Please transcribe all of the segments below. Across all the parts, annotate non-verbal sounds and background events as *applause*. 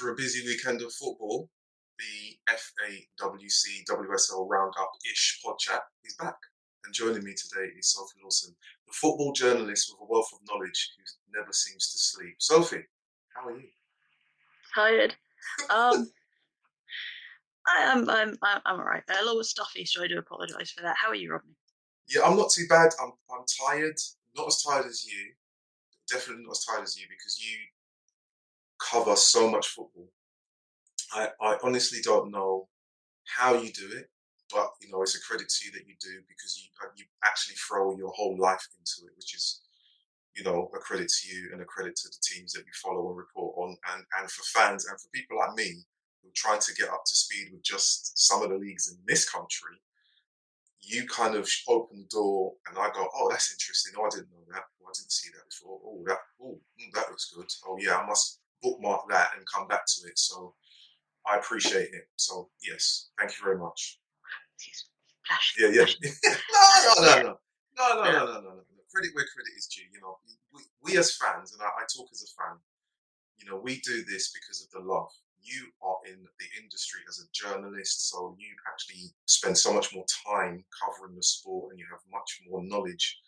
after a busy weekend of football, the FAWC WSL Roundup ish pod chat is back. And joining me today is Sophie Lawson, the football journalist with a wealth of knowledge who never seems to sleep. Sophie, how are you? Tired. Um, *laughs* I am. I'm. I'm, I'm alright. A little stuffy, so I do apologise for that. How are you, Rodney? Yeah, I'm not too bad. I'm I'm tired. Not as tired as you. Definitely not as tired as you because you cover so much football. I, I honestly don't know how you do it, but you know it's a credit to you that you do because you uh, you actually throw your whole life into it, which is you know a credit to you and a credit to the teams that you follow and report on, and and for fans and for people like me who trying to get up to speed with just some of the leagues in this country. You kind of open the door, and I go, "Oh, that's interesting. Oh, I didn't know that. Oh, I didn't see that before. Oh, that. Oh, that looks good. Oh, yeah, I must bookmark that and come back to it." So I appreciate it. So yes, thank you very much. Yeah, yeah. no, no, no, no, no, no, no, no, no, no. Credit where credit is due. You know, we, we as fans, and I, I talk as a fan. You know, we do this because of the love. You are in the industry as a journalist, so you actually spend so much more time covering the sport, and you have much more knowledge,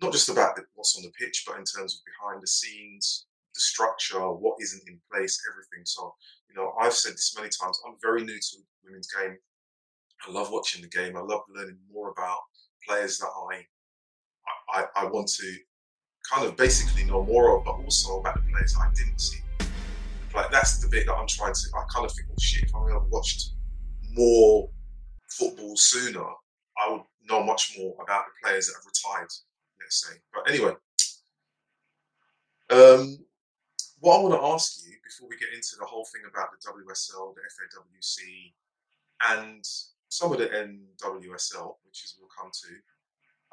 not just about the, what's on the pitch, but in terms of behind the scenes, the structure, what isn't in place, everything. So, you know, I've said this many times. I'm very new to women's game. I love watching the game. I love learning more about players that I, I, I want to kind of basically know more of, but also about the players I didn't see. Like that's the bit that I'm trying to. I kind of think, oh shit, if I had watched more football sooner, I would know much more about the players that have retired. Let's say. But anyway, um, what I want to ask you before we get into the whole thing about the WSL, the FAWC, and some of the NWSL, which is we'll come to.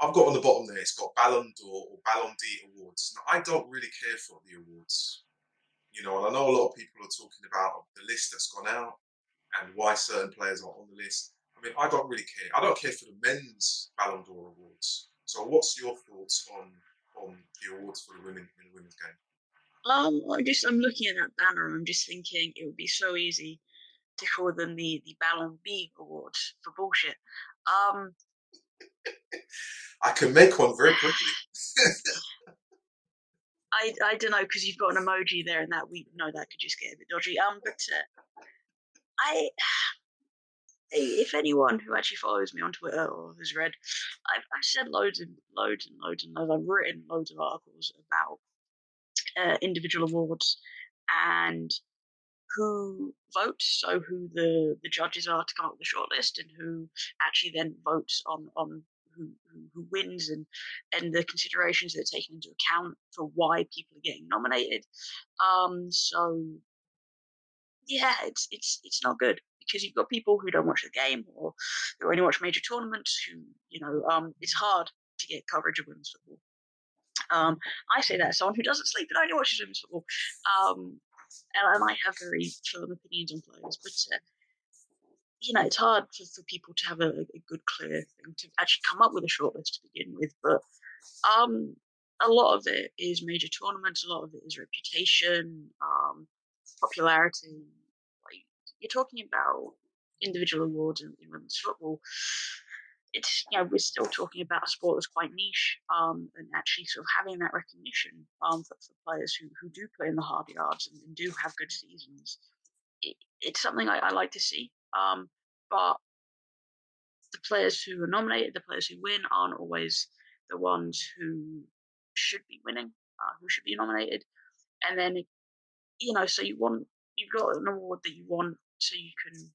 I've got on the bottom there, it's got Ballon d'Or or Ballon D awards. Now, I don't really care for the awards, you know, and I know a lot of people are talking about the list that's gone out and why certain players are on the list. I mean, I don't really care. I don't care for the men's Ballon d'Or awards. So, what's your thoughts on on the awards for the women in the women's game? Um, I just I'm looking at that banner and I'm just thinking it would be so easy to call them the the Ballon B Award for bullshit. Um, I can make one very quickly. I I don't know because you've got an emoji there and that we know that could just get a bit dodgy. Um, but uh, I. *sighs* If anyone who actually follows me on Twitter or has read, I've, I've said loads and loads and loads and loads. I've written loads of articles about uh, individual awards and who votes, so who the, the judges are to come up with the shortlist, and who actually then votes on on who, who, who wins and and the considerations that are taken into account for why people are getting nominated. Um, so yeah, it's it's it's not good because you've got people who don't watch the game or who only watch major tournaments. Who you know, um, it's hard to get coverage of women's football. Um, I say that as someone who doesn't sleep and only watches women's football. Um, and, I have very firm opinions on players, but uh, you know, it's hard for, for people to have a, a, good, clear thing to actually come up with a shortlist to begin with. But um, a lot of it is major tournaments. A lot of it is reputation, um, popularity. Like you're talking about individual awards in, in women's football it's you know we're still talking about a sport that's quite niche, um, and actually sort of having that recognition um, for, for, players who, who do play in the hard yards and, and do have good seasons. It, it's something I, I, like to see, um, but the players who are nominated, the players who win, aren't always the ones who should be winning, uh, who should be nominated, and then you know, so you want you've got an award that you want so you can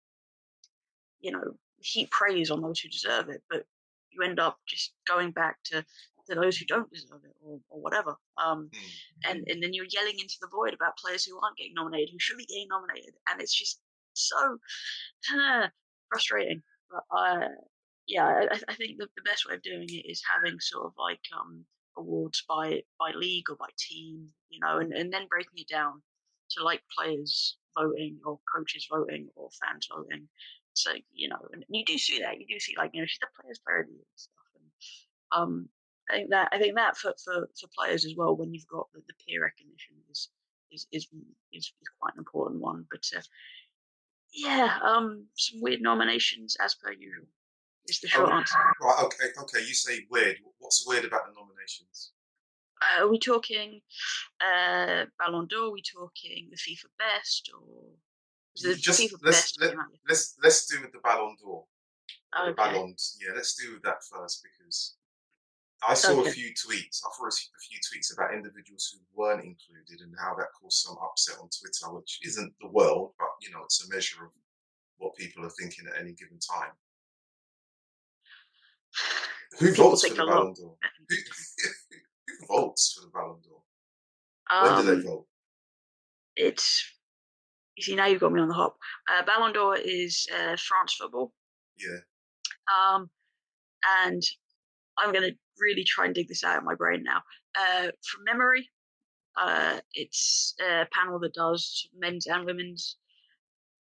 you know heap praise on those who deserve it, but you end up just going back to, to those who don't deserve it or, or whatever. Um, mm-hmm. and, and then you're yelling into the void about players who aren't getting nominated, who should be getting nominated. And it's just so uh, frustrating. But uh, yeah, I, I think the, the best way of doing it is having sort of like um, awards by by league or by team, you know, and, and then breaking it down to like players voting or coaches voting or fans voting so you know, and you do see that. You do see like you know she's the players' player of the year and stuff. And um, I think that I think that for, for, for players as well, when you've got the, the peer recognition is is is is, quite an important one. But uh, yeah, um, some weird nominations as per usual. Is the short oh, answer. Right, okay, okay. You say weird. What's weird about the nominations? Uh, are we talking uh, Ballon d'Or? Are we talking the FIFA Best or the Just, let's, let, let's let's do with the Ballon d'Or. Okay. The Ballon, yeah. Let's do that first because I saw Okay. a few tweets. I saw a few tweets about individuals who weren't included and how that caused some upset on Twitter, which isn't the world, but you know, it's a measure of what people are thinking at any given time. Who People votes for the. Ballon d'Or? Who, *laughs* who votes for the Ballon d'Or? When do Um, they vote? it's see now you've got me on the hop. Uh, Ballon d'Or is uh, France football, Yeah, um, and I'm going to really try and dig this out of my brain now. Uh, from memory, uh, it's a panel that does men's and women's,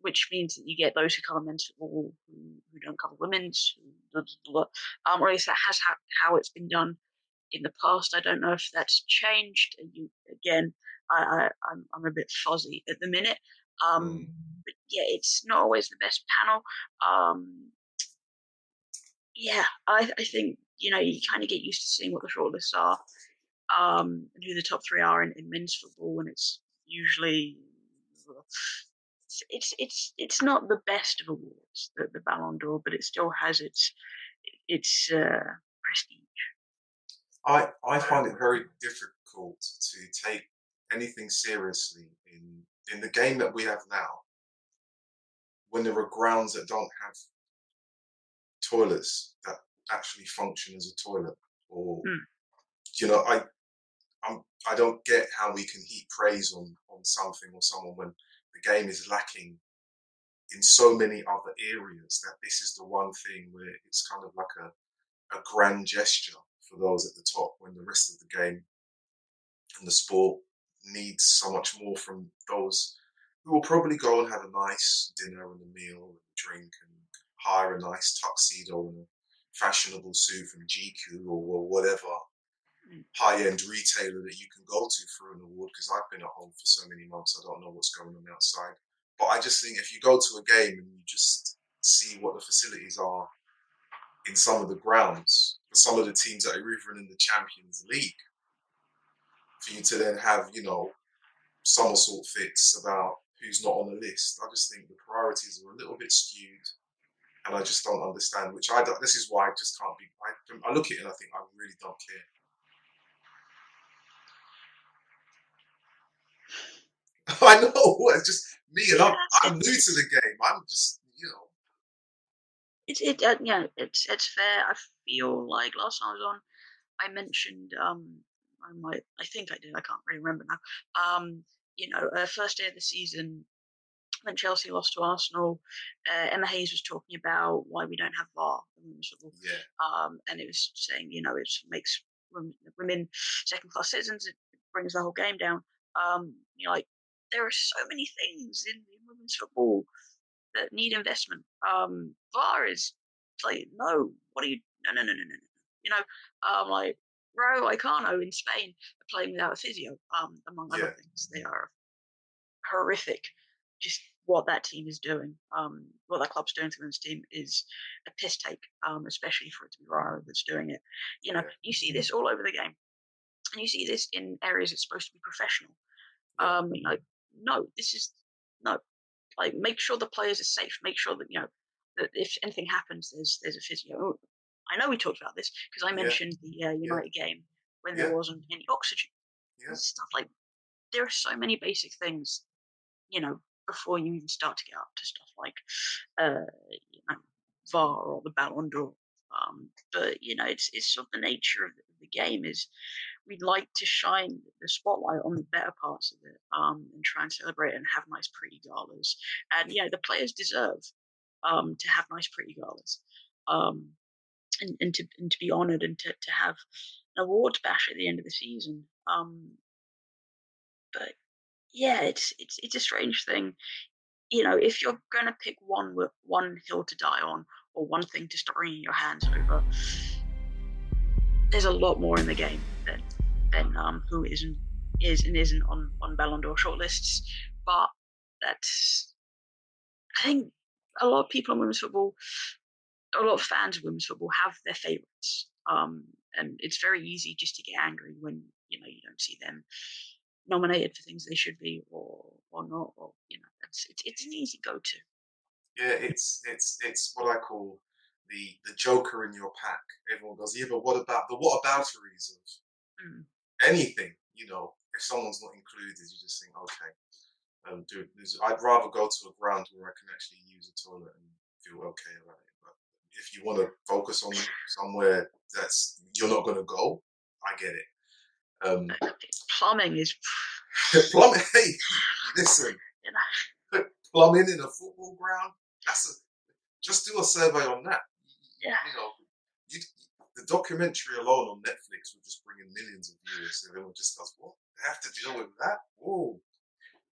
which means that you get those who cover men's football, who, who don't cover women's, blah, blah, blah. um, or at least that has how, how it's been done in the past. I don't know if that's changed. And You again, I, I I'm I'm a bit fuzzy at the minute. Um, Mm. but yeah, it's not always the best panel. Um, yeah, I, I think you know you kind of get used to seeing what the shortlists are, um, and who the top three are in, in men's football, and it's usually *sighs* it's it's it's not the best of awards, the, the Ballon d'Or, but it still has its its uh, prestige. I I find it very difficult to take anything seriously in in the game that we have now. When there are grounds that don't have toilets that actually function as a toilet, or Mm. you know, I I'm, I don't get how we can heap praise on on something or someone when the game is lacking in so many other areas that this is the one thing where it's kind of like a a grand gesture for those at the top when the rest of the game and the sport needs so much more from those who will probably go and have a nice dinner and a meal and a drink and hire a nice tuxedo and a fashionable suit from GQ or, whatever Mm. high-end retailer that you can go to for an award because I've been at home for so many months I don't know what's going on outside but I just think if you go to a game and you just see what the facilities are in some of the grounds for some of the teams that are even in the Champions League. For you to then have, you know, somersault fits about who's not on the list. I just think the priorities are a little bit skewed, and I just don't understand. Which I don't, this is why I just can't be. I, I look at it and I think I really don't care. *laughs* I know *laughs* it's just me, and I'm, I'm new to the game. I'm just, you know, It's it uh, yeah, it's it's fair. I feel like last time I was on, I mentioned um I might I think I did I can't really remember now. Um you know uh, first day of the season when Chelsea lost to Arsenal, uh, Emma Hayes was talking about why we don't have VAR in women's football, yeah, um, and it was saying you know it makes women, women second class citizens. It brings the whole game down. Um, you know, like there are so many things in, in women's football that need investment. Um, VAR is like, no, what are you? No, no, no, no, no, no. You know, um, like Rayo Vallecano in Spain are playing without a physio, um, among Yeah. other things. They are horrific. Just what that team is doing, um, what that club's doing to women's team is a piss take, um, especially for it to be Rayo that's doing it. You know, Yeah. you see this all over the game, and you see this in areas that's supposed to be professional. Yeah. Um, like, no, this is no. Like, make sure the players are safe. Make sure that you know that if anything happens, there's there's a physio. I know we talked about this because I Yeah. mentioned the uh, United game when Yeah. there wasn't any oxygen yeah, stuff like. There are so many basic things, you know, before you even start to get up to stuff like, uh, you know, VAR or the Ballon d'Or. Um, but you know, it's it's sort of the nature of the, the game is we'd like to shine the spotlight on the better parts of it um, and try and celebrate and have nice, pretty galas. And yeah, the players deserve um, to have nice, pretty galas, um, and, and to and to be honoured and to, to have an awards bash at the end of the season. Um, but yeah, it's it's it's a strange thing. You know, if you're going to pick one one hill to die on or one thing to start wringing your hands over, there's a lot more in the game than than um, who isn't is and isn't on on Ballon d'Or shortlists, but that's I think a lot of people in women's football, a lot of fans of women's football have their favourites, um, and it's very easy just to get angry when you know you don't see them nominated for things they should be or or not, or you know it's it's, it's an easy go to. Yeah, it's it's it's what I call the the joker in your pack. Everyone goes, yeah, but what about the what abouteries of Mm. anything? You know, if someone's not included, you just think, okay, um, dude, I'd rather go to a ground where I can actually use a toilet and feel okay about it. If you want to focus on somewhere that's you're not going to go, I get it. Um, Plumbing is *laughs* plumbing, hey, listen, *sighs* you know *laughs* plumbing in a football ground. That's a just do a survey on that. Yeah. You know, you, the documentary alone on Netflix would just bring in millions of viewers. So everyone just goes, "What? They have to deal with that? Whoa!"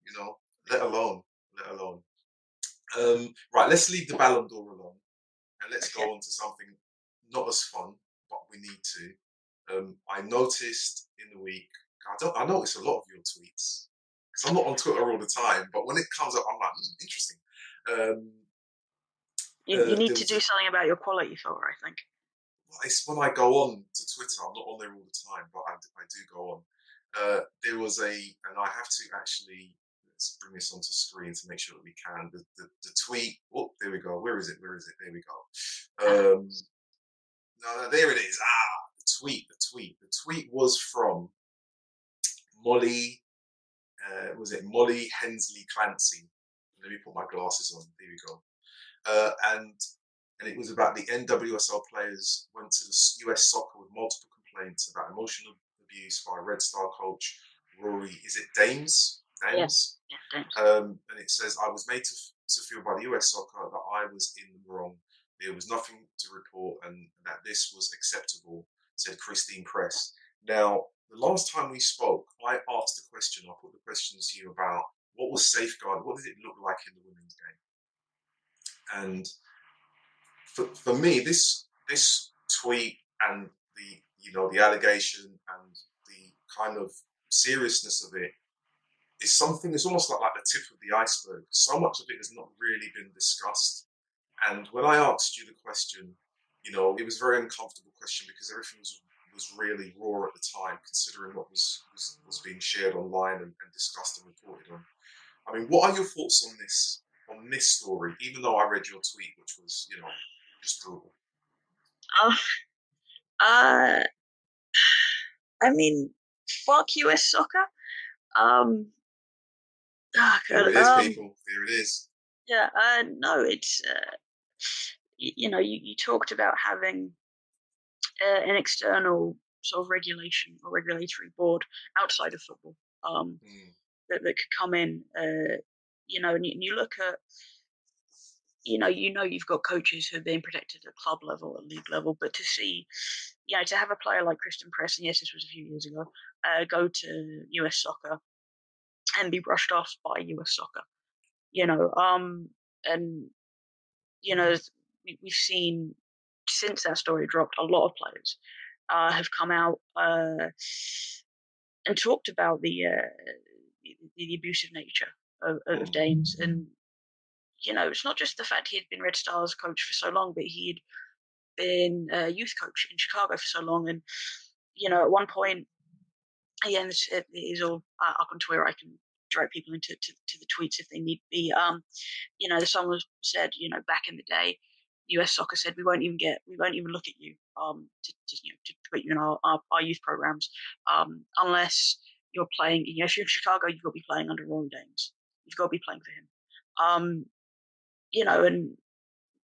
You know, let alone, let alone. Um, right, let's leave the Ballon d'Or alone, and let's go on to something not as fun, but we need to. Um, I noticed in the week. I don't. I notice a lot of your tweets because I'm not on Twitter all the time, but when it comes up, I'm like, hmm, interesting. Um, you, Uh, you need to do something about your quality filter. I think. well, it's when I go on to Twitter. I'm not on there all the time, but I, I do go on. Uh, there was a, and I have to actually let's bring this onto screen to make sure that we can. The, the, the tweet. Oh, there we go. Where is it? Where is it? There we go. Um, no, no, there it is. Ah, the tweet. The tweet. The tweet was from Molly. Uh, was it Molly Hensley Clancy? Let me put my glasses on. There we go. Uh, and and it was about the NWSL players went to the US soccer with multiple complaints about emotional abuse by Red Star coach Rory. Is it Dames? Dames. Um, and it says, I was made to, to feel by the US soccer that I was in the wrong. There was nothing to report and that this was acceptable, said Christen Press. Now, the last time we spoke, I asked the question, I put the questions to you about what was safeguard, what did it look like in the women's game? And for, for me, this this tweet and the you know the allegation and the kind of seriousness of it is something that's almost like, like the tip of the iceberg. So much of it has not really been discussed. And when I asked you the question, you know, it was a very uncomfortable question because everything was was really raw at the time, considering what was was, was being shared online and, and discussed and reported on. I mean, what are your thoughts on this on this story? Even though I read your tweet, which was, you know, just brutal. Uh, uh, *sighs* I mean, fuck US soccer. Um, ah, There it is, um, people. There it is. Yeah, uh, no, it's uh, you, you know you, you talked about having uh, an external sort of regulation or regulatory board outside of football um, Mm, that, that could come in. Uh, you know, and you, and you look at you know you know you've got coaches who are being protected at club level, at league level, but to see you know to have a player like Christen Press, and yes, this was a few years ago, uh, go to US soccer and be brushed off by US soccer you know um and you know we, we've seen since that story dropped a lot of players uh, have come out uh, and talked about the, uh, the the abusive nature of, of Dames and you know it's not just the fact he had been Red Stars coach for so long but he'd been a youth coach in Chicago for so long and you know at one point again this it is all uh, up on Twitter I can direct people into to, to the tweets if they need be. Um, you know, someone said, you know, back in the day, US soccer said we won't even get, we won't even look at you, um, to, to you know, to put you in our, our, our youth programs, um, unless you're playing. You know, if you're in Chicago, you've got to be playing under Rory Dames. You've got to be playing for him. Um, you know, and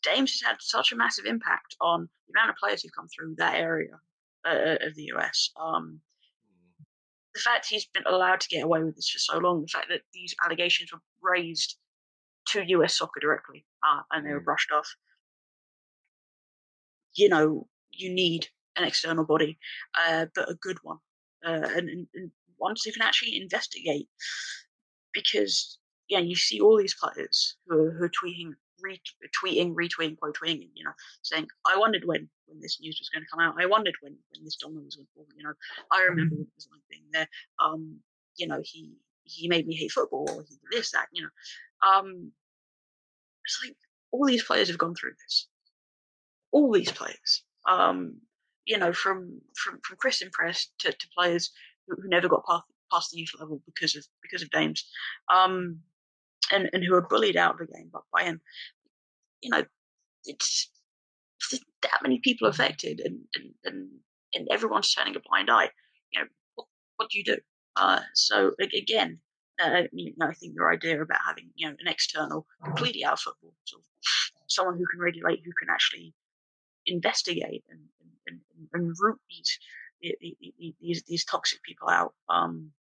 Dames has had such a massive impact on the amount of players who've come through that area uh, of the US. Um, the fact he's been allowed to get away with this for so long, the fact that these allegations were raised to US soccer directly uh, and they were Mm. brushed off, you know, you need an external body, uh, but a good one, uh, and, and, and ones who can actually investigate. Because yeah, you see all these players who are, who are tweeting, retweeting, retweeting, quote tweeting, you know, saying, "I wondered when when this news was going to come out. I wondered when when this domino was going to fall. You know, I remember what it was like being there." Um, you know, he he made me hate football, or he did this, that, you know. Um, it's like all these players have gone through this. All these players, um, you know, from from from Christen Press to, to players who, who never got past past the youth level because of because of Dames, um, and and who are bullied out of the game by, him. You know, it's that many people affected, and and and, and everyone's turning a blind eye. You know, what, what do you do? Uh, so again, uh, you know, I think your idea about having you know an external, completely out of football, someone who can regulate, who can actually investigate and and, and, and root these these these toxic people out um,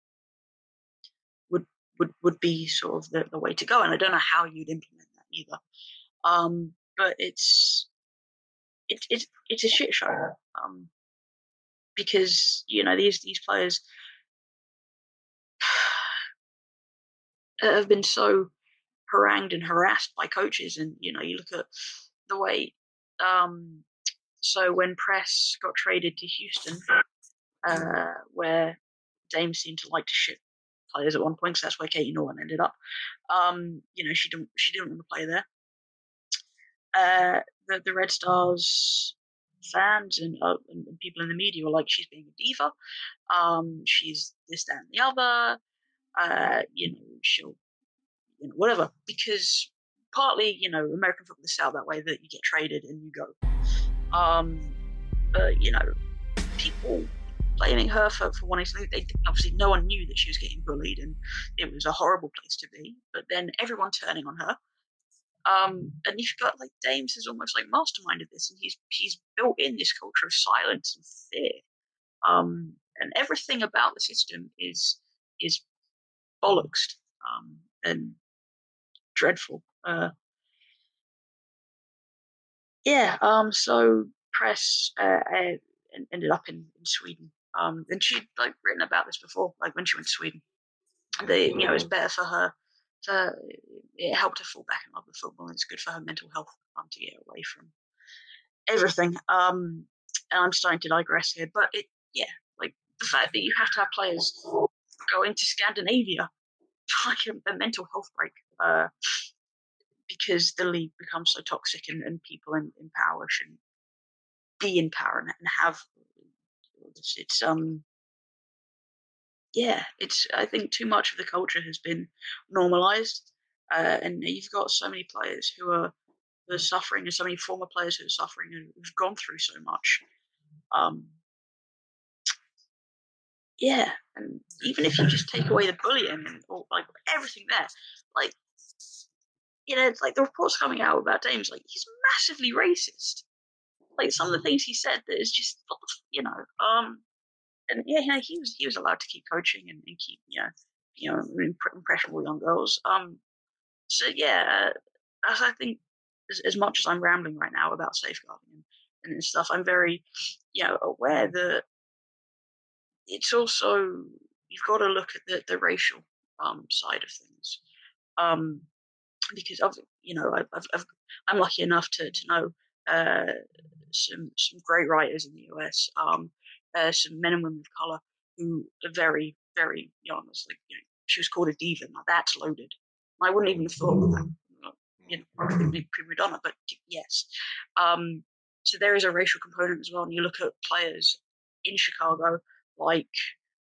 would would be sort of the, the way to go. And I don't know how you'd implement that either. Um, but it's it's it's it's a shit show um, because you know these these players *sighs* have been so harangued and harassed by coaches, and you know you look at the way. Um, so when Press got traded to Houston, *laughs* uh, where Dames seemed to like to shit players at one point, because that's where Katie Naughton ended up. Um, you know, she didn't she didn't want to play there. Uh, the the Red Stars fans and, uh, and, people in the media were like, she's being a diva. Um, she's this, that, and the other. Uh, you know, she'll, you know, whatever. Because partly, you know, American football is set out that way that you get traded and you go. Um, but you know, people blaming her for, for wanting to They, obviously, no one knew that she was getting bullied, and it was a horrible place to be. But then everyone turning on her. Um, and you've got like Dames has almost like masterminded this, and he's he's built in this culture of silence and fear. Um, and everything about the system is is bollocks um, and dreadful. Uh, yeah. Um. So press uh, uh, ended up in, in Sweden um, and she'd like written about this before, like when she went to Sweden. They, you know, it's better for her. To, it helped her fall back in love with football. And it's good for her mental health um, to get away from everything. Um, and I'm starting to digress here, but it, yeah, like the fact that you have to have players going to Scandinavia, like a, a mental health break, uh, because the league becomes so toxic and, and people in, in power shouldn't be in power and, and have it's, it's um yeah, it's I think too much of the culture has been normalized, uh, and you've got so many players who are who are suffering, and so many former players who are suffering and who've gone through so much. Um, yeah, and even if you just take away the bullying and or, like everything there, like you know, it's like the reports coming out about Dames, like he's massively racist like some of the things he said that is just you know um and yeah, he was he was allowed to keep coaching and, and keep you know you know impressionable young girls um so yeah as I think as, as much as I'm rambling right now about safeguarding and, and stuff I'm very you know aware that it's also you've got to look at the, the racial um, side of things um, because I've you know I've, I've, i am lucky enough to to know uh, some some great writers in the US, um, uh, some men and women of color who are very very young. It's like you know, she was called a diva. Now that's loaded. I wouldn't even have thought of that. You know, probably prima donna, but yes. Um, so there is a racial component as well. And you look at players in Chicago, like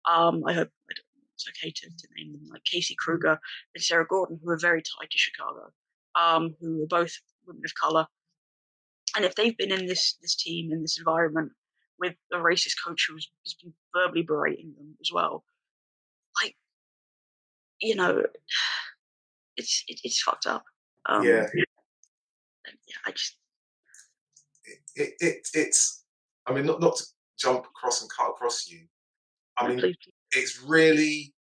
um, I hope it's okay to, to, name them, like Casey Krueger and Sarah Gorden, who are very tied to Chicago, um, who are both women of color and if they've been in this this team in this environment with a racist coach who's, who's been verbally berating them as well, like you know, it's it, it's fucked up. Um, yeah. yeah, I just it, it, it it's. I mean, not not to jump across and cut across you. I mean, please, it's really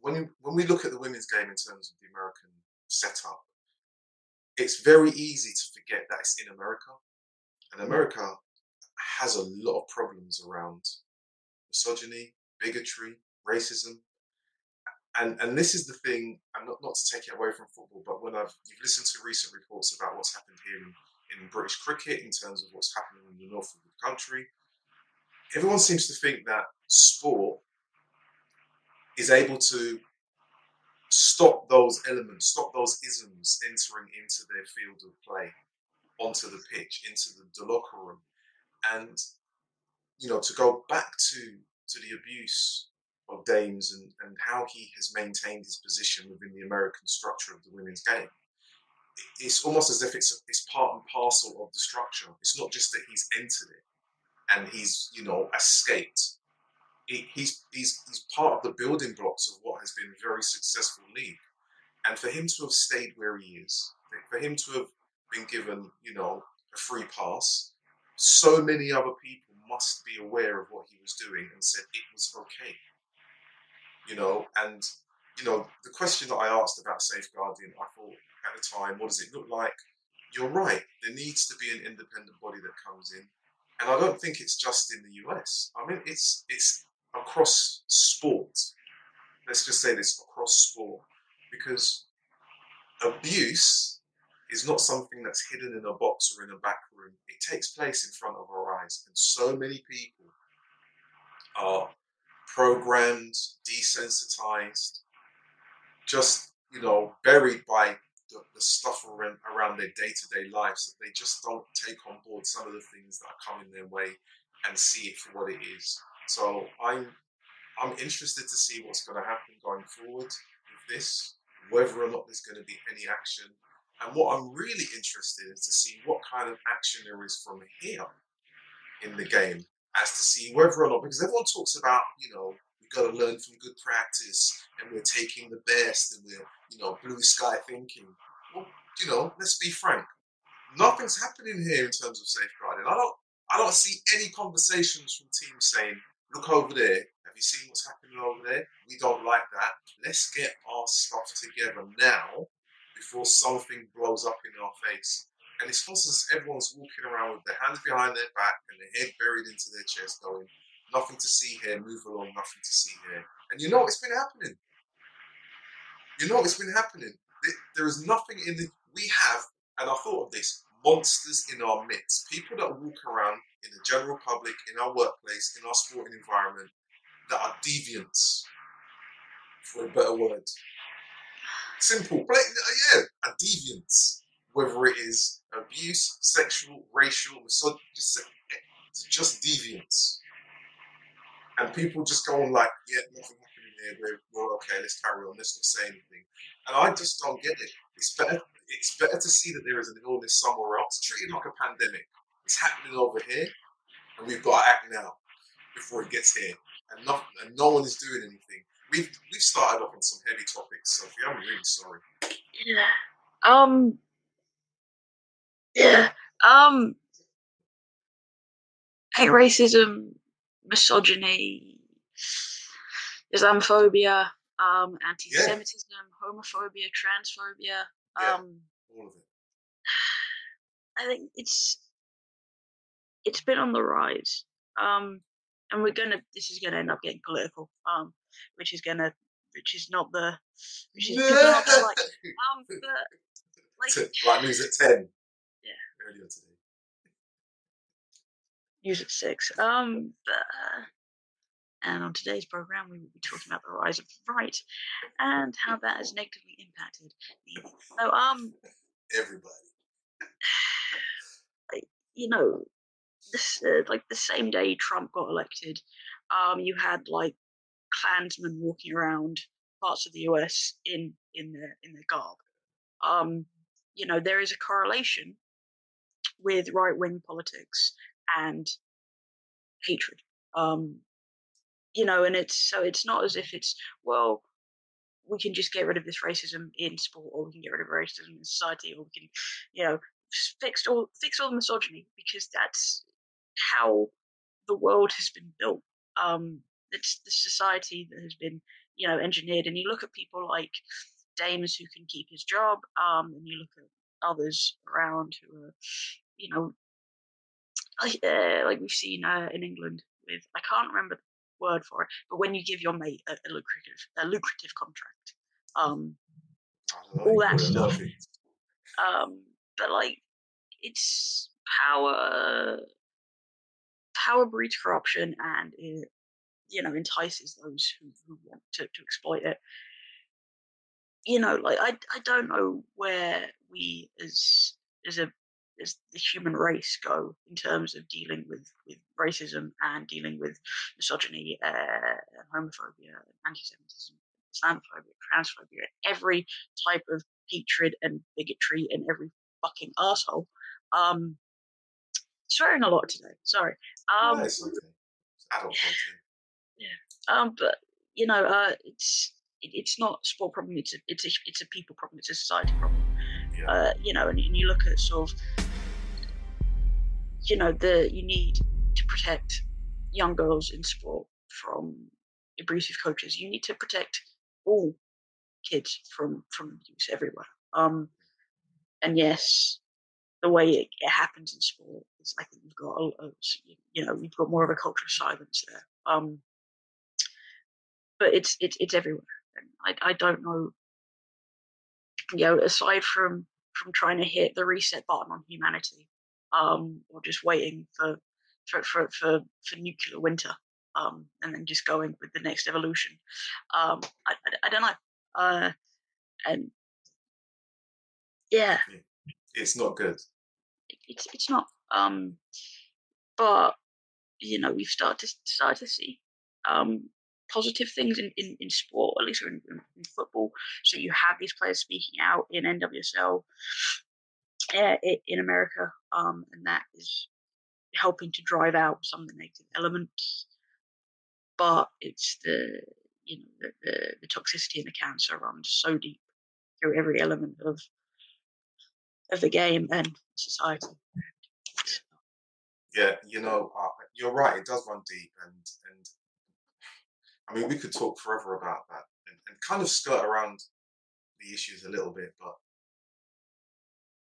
when you, when we look at the women's game in terms of the American setup, it's very easy to forget that it's in America. And America has a lot of problems around misogyny, bigotry, racism. And and this is the thing, and not, not to take it away from football, but when I've you've listened to recent reports about what's happened here in, in British cricket in terms of what's happening in the north of the country, everyone seems to think that sport is able to stop those elements, stop those isms entering into their field of play, onto the pitch, into the, the locker room, and you know to go back to to the abuse of Dames and, and how he has maintained his position within the American structure of the women's game. It's almost as if it's it's part and parcel of the structure. It's not just that he's entered it and he's you know escaped. He, he's he's he's part of the building blocks of what has been a very successful league, and for him to have stayed where he is, for him to have been given you know a free pass, so many other people must be aware of what he was doing and said it was okay. You know, and you know the question that I asked about safeguarding, I thought at the time, what does it look like? You're right. There needs to be an independent body that comes in and I don't think it's just in the US. I mean, it's it's across sport. Let's just say this across sport, because abuse is not something that's hidden in a box or in a back room. It takes place in front of our eyes, and so many people are programmed, desensitized, just you know, buried by the, the stuff around, around their day to day lives that they just don't take on board some of the things that are coming their way and see it for what it is. So I'm I'm interested to see what's going to happen going forward with this, whether or not there's going to be any action. And what I'm really interested in is to see what kind of action there is from here in the game, as to see whether or not, because everyone talks about, you know, we've got to learn from good practice and we're taking the best and we're you know, blue sky thinking. Well, you know, let's be frank. Nothing's happening here in terms of safeguarding. I don't I don't see any conversations from teams saying, look over there, you seen what's happening over there? We don't like that. Let's get our stuff together now before something blows up in our face. And it's almost as everyone's walking around with their hands behind their back and their head buried into their chest, going, nothing to see here, move along, nothing to see here. And you know it's been happening. You know, it's been happening. There is nothing in the. We have, and I thought of this monsters in our midst. People that walk around in the general public, in our workplace, in our sporting environment, that are deviants, for a better word. Simple. Uh, yeah, a deviance. Whether it is abuse, sexual, racial, just, eh, just deviance. And people just go on like, yeah, nothing we're, we're okay, let's carry on, let's not say anything. And I just don't get it. It's better, it's better to see that there is an illness somewhere else, treated like a pandemic. It's happening over here, and we've got to act now before it gets here. And, not, and no one is doing anything. We've we've started off on some heavy topics, Sophie. I'm really sorry. Yeah. Um. Yeah. Um. Hate racism, misogyny, Islamophobia, um, anti-Semitism, yeah. homophobia, transphobia. Yeah, um, all of it. I think it's it's been on the rise, um, and we're gonna. This is gonna end up getting political, um, which is gonna, which is not the, which is not the, *laughs* like, um, the, like, right news at ten. Yeah, earlier today. News at six. Um, but, uh, and on today's program, we will be talking about the rise of the right and how that has negatively impacted the. So, um, *laughs* everybody, *sighs* you know, this uh, like the same day Trump got elected, um, you had like Klansmen walking around parts of the U.S. in in their in their garb. Um, you know, there is a correlation with right wing politics and hatred. Um, you know, and it's so it's not as if it's well, we can just get rid of this racism in sport, or we can get rid of racism in society, or we can, you know, fix all fix all the misogyny because that's how the world has been built. Um, it's the society that has been, you know, engineered. And you look at people like Dames who can keep his job, um, and you look at others around who are, you know, like, uh, like we've seen uh, in England with I can't remember the word for it, but when you give your mate a, a lucrative a lucrative contract, um, all that stuff. Um, but like, it's power. Power breeds corruption, and it you know entices those who, who want to, to exploit it. You know, like I I don't know where we as as a as the human race go in terms of dealing with, with racism and dealing with misogyny, uh, homophobia, anti-Semitism, Islamophobia, transphobia, every type of hatred and bigotry and every fucking asshole. Um, swearing a lot today. Sorry. Um, yeah, it's okay. It's adult content. Yeah. Um, but you know, uh, it's it, it's not a sport problem. It's a it's a it's a people problem. It's a society problem. Yeah. Uh, you know, and, and you look at sort of, you know, the you need to protect young girls in sport from abusive coaches. You need to protect all kids from from abuse everywhere. Um, and yes, the way it, it happens in sport is I think we've got a, a, you know we've got more of a culture of silence there. Um, but it's it's it's everywhere. And I I don't know. You know, aside from from trying to hit the reset button on humanity, um, or just waiting for for for for, for nuclear winter, um, and then just going with the next evolution. Um, I, I, I don't know. Uh, and yeah, It's not good. it's it's not. Um, but you know, we've started to start to see um, positive things in, in, in sport, at least in, in, football. So you have these players speaking out in NWSL uh, in America, um, and that is helping to drive out some of the negative elements. But it's the you know the, the, the toxicity and the cancer runs so deep through every element of of the game and society. Yeah, you know, uh, you're right. It does run deep, and and I mean, we could talk forever about that and, and kind of skirt around the issues a little bit, but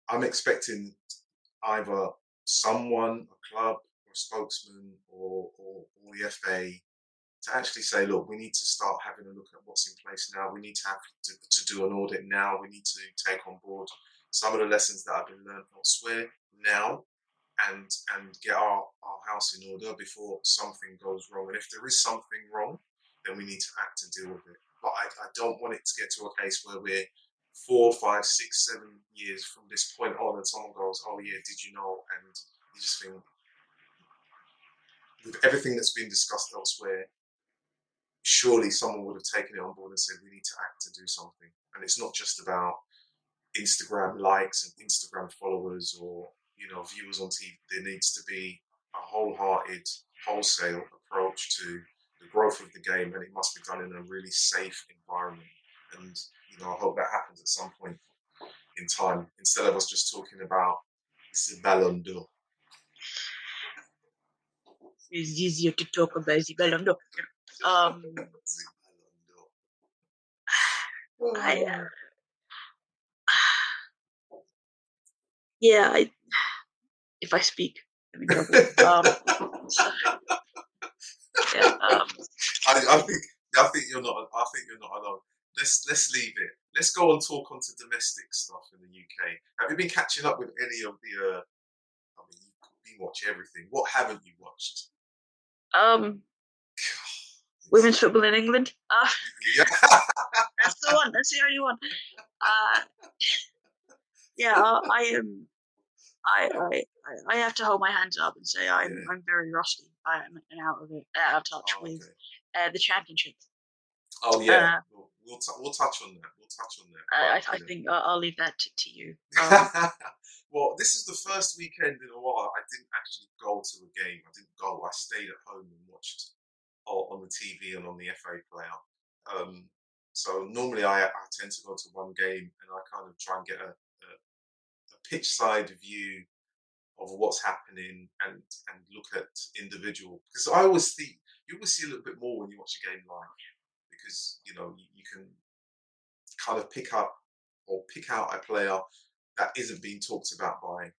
I'm expecting either someone, a club, or a spokesman, or, or, or the FA to actually say, look, we need to start having a look at what's in place now. We need to have to, to do an audit now. We need to take on board some of the lessons that have been learned elsewhere now and and get our, our house in order before something goes wrong. And if there is something wrong, then we need to act and deal with it. But I, I don't want it to get to a case where we're four, five, six, seven years from this point on and someone goes, Oh yeah, did you know? And you just think with everything that's been discussed elsewhere, surely someone would have taken it on board and said, We need to act to do something. And it's not just about Instagram likes and Instagram followers or you know viewers on TV. There needs to be a wholehearted, wholesale approach to the growth of the game, and it must be done in a really safe environment. And you know, I hope that happens at some point in time instead of us just talking about the Ballon d'Or. It's easier to talk about the Ballon d'Or. Um, The Ballon. *sighs* I, uh, yeah, I, *sighs* if I speak, I'm in trouble. Um, *laughs* yeah, um, I, I think I think you're not I think you're not alone. Let's let's leave it. Let's go and talk onto domestic stuff in the UK. Have you been catching up with any of the? Uh, I mean, you, you watch everything. What haven't you watched? um, women's football in England. Uh, *laughs* Yeah. *laughs* that's the one. That's the only one. Uh, yeah, I am. I, I I- have to hold my hands up and say I'm Yeah. I'm very rusty. I am out of it, out of touch Oh, with uh, the championship. Oh yeah. Uh, we'll we'll, t- we'll touch on that. We'll touch on that. I, I, I think I'll, I'll leave that to, to you. Um, *laughs* well, this is the first weekend in a while I didn't actually go to a game. I didn't go. I stayed at home and watched on the TV and on the FA player. Um, so normally I, I tend to go to one game and I kind of try and get a pitch side view of what's happening and and look at individual because I always think you always see a little bit more when you watch a game live because you know you, you can kind of pick up or pick out a player that isn't being talked about by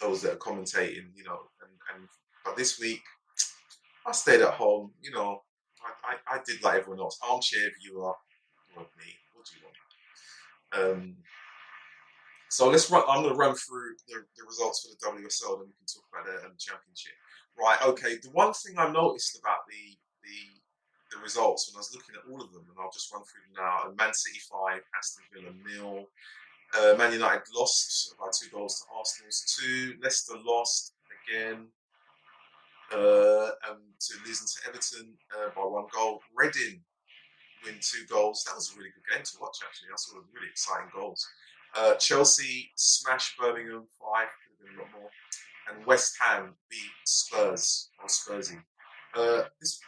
those that are commentating, you know, and, and but this week I stayed at home, you know, I, I, I did like everyone else, armchair viewer, well, me, what do you want? Um, so let's run. I'm going to run through the, the results for the WSL, then we can talk about the um, championship. Right. Okay. The one thing I noticed about the the results when I was looking at all of them, and I'll just run through them now. Man City five, Aston Villa nil. Uh, Man United lost by two goals to Arsenal's two. Leicester lost again uh, um, to losing to Everton uh, by one goal. Reading win two goals. That was a really good game to watch, actually. I saw really exciting goals. Uh, Chelsea smashed Birmingham 5, could have been a lot more. And West Ham beat Spurs, or Spursy. Uh, this,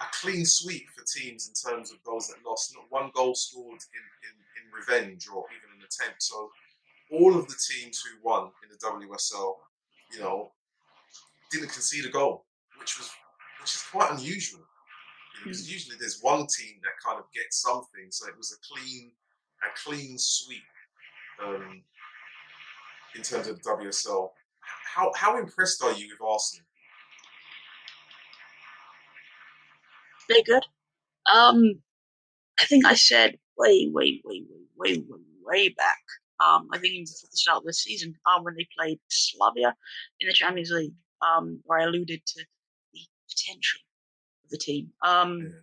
a clean sweep for teams in terms of goals that lost. Not one goal scored in, in, in revenge or even an attempt. So all of the teams who won in the WSL, you know, didn't concede a goal, which was which is quite unusual. Because usually there's one team that kind of gets something. So it was a clean a clean sweep um, in terms of WSL. How how impressed are you with Arsenal? They're good. Um, I think I said way, way, way, way, way, way, way back. Um, I think even before the start of the season, um, when they played Slavia in the Champions League, um, where I alluded to the potential of the team. Um, Yeah.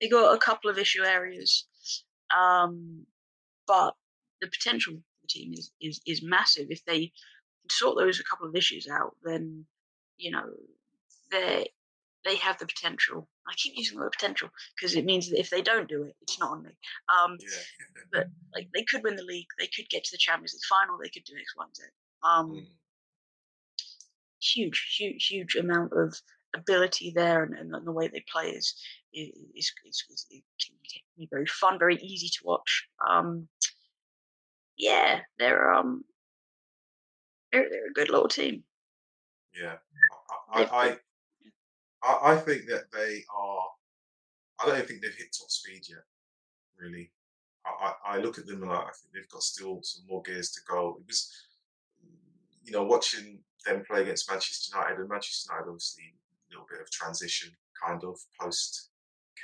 they got a couple of issue areas, um, but the potential of the team is, is, is massive. If they sort those a couple of issues out, then you know they they have the potential. I keep using the word potential because it means that if they don't do it, it's not on me. Um, Yeah. but like they could win the league, they could get to the Champions League final, they could do X, Y, and Z. Um, Mm. huge, huge, huge amount of ability there, and, and, the way they play is is is, is, is it can be very fun, very easy to watch. Um, yeah, they're um they're, they're a good little team. Yeah, I, I, I, I, think that they are. I don't think they've hit top speed yet. Really, I, I, I look at them and I think they've got still some more gears to go. It was, you know, watching them play against Manchester United, and Manchester United obviously a little bit of transition, kind of post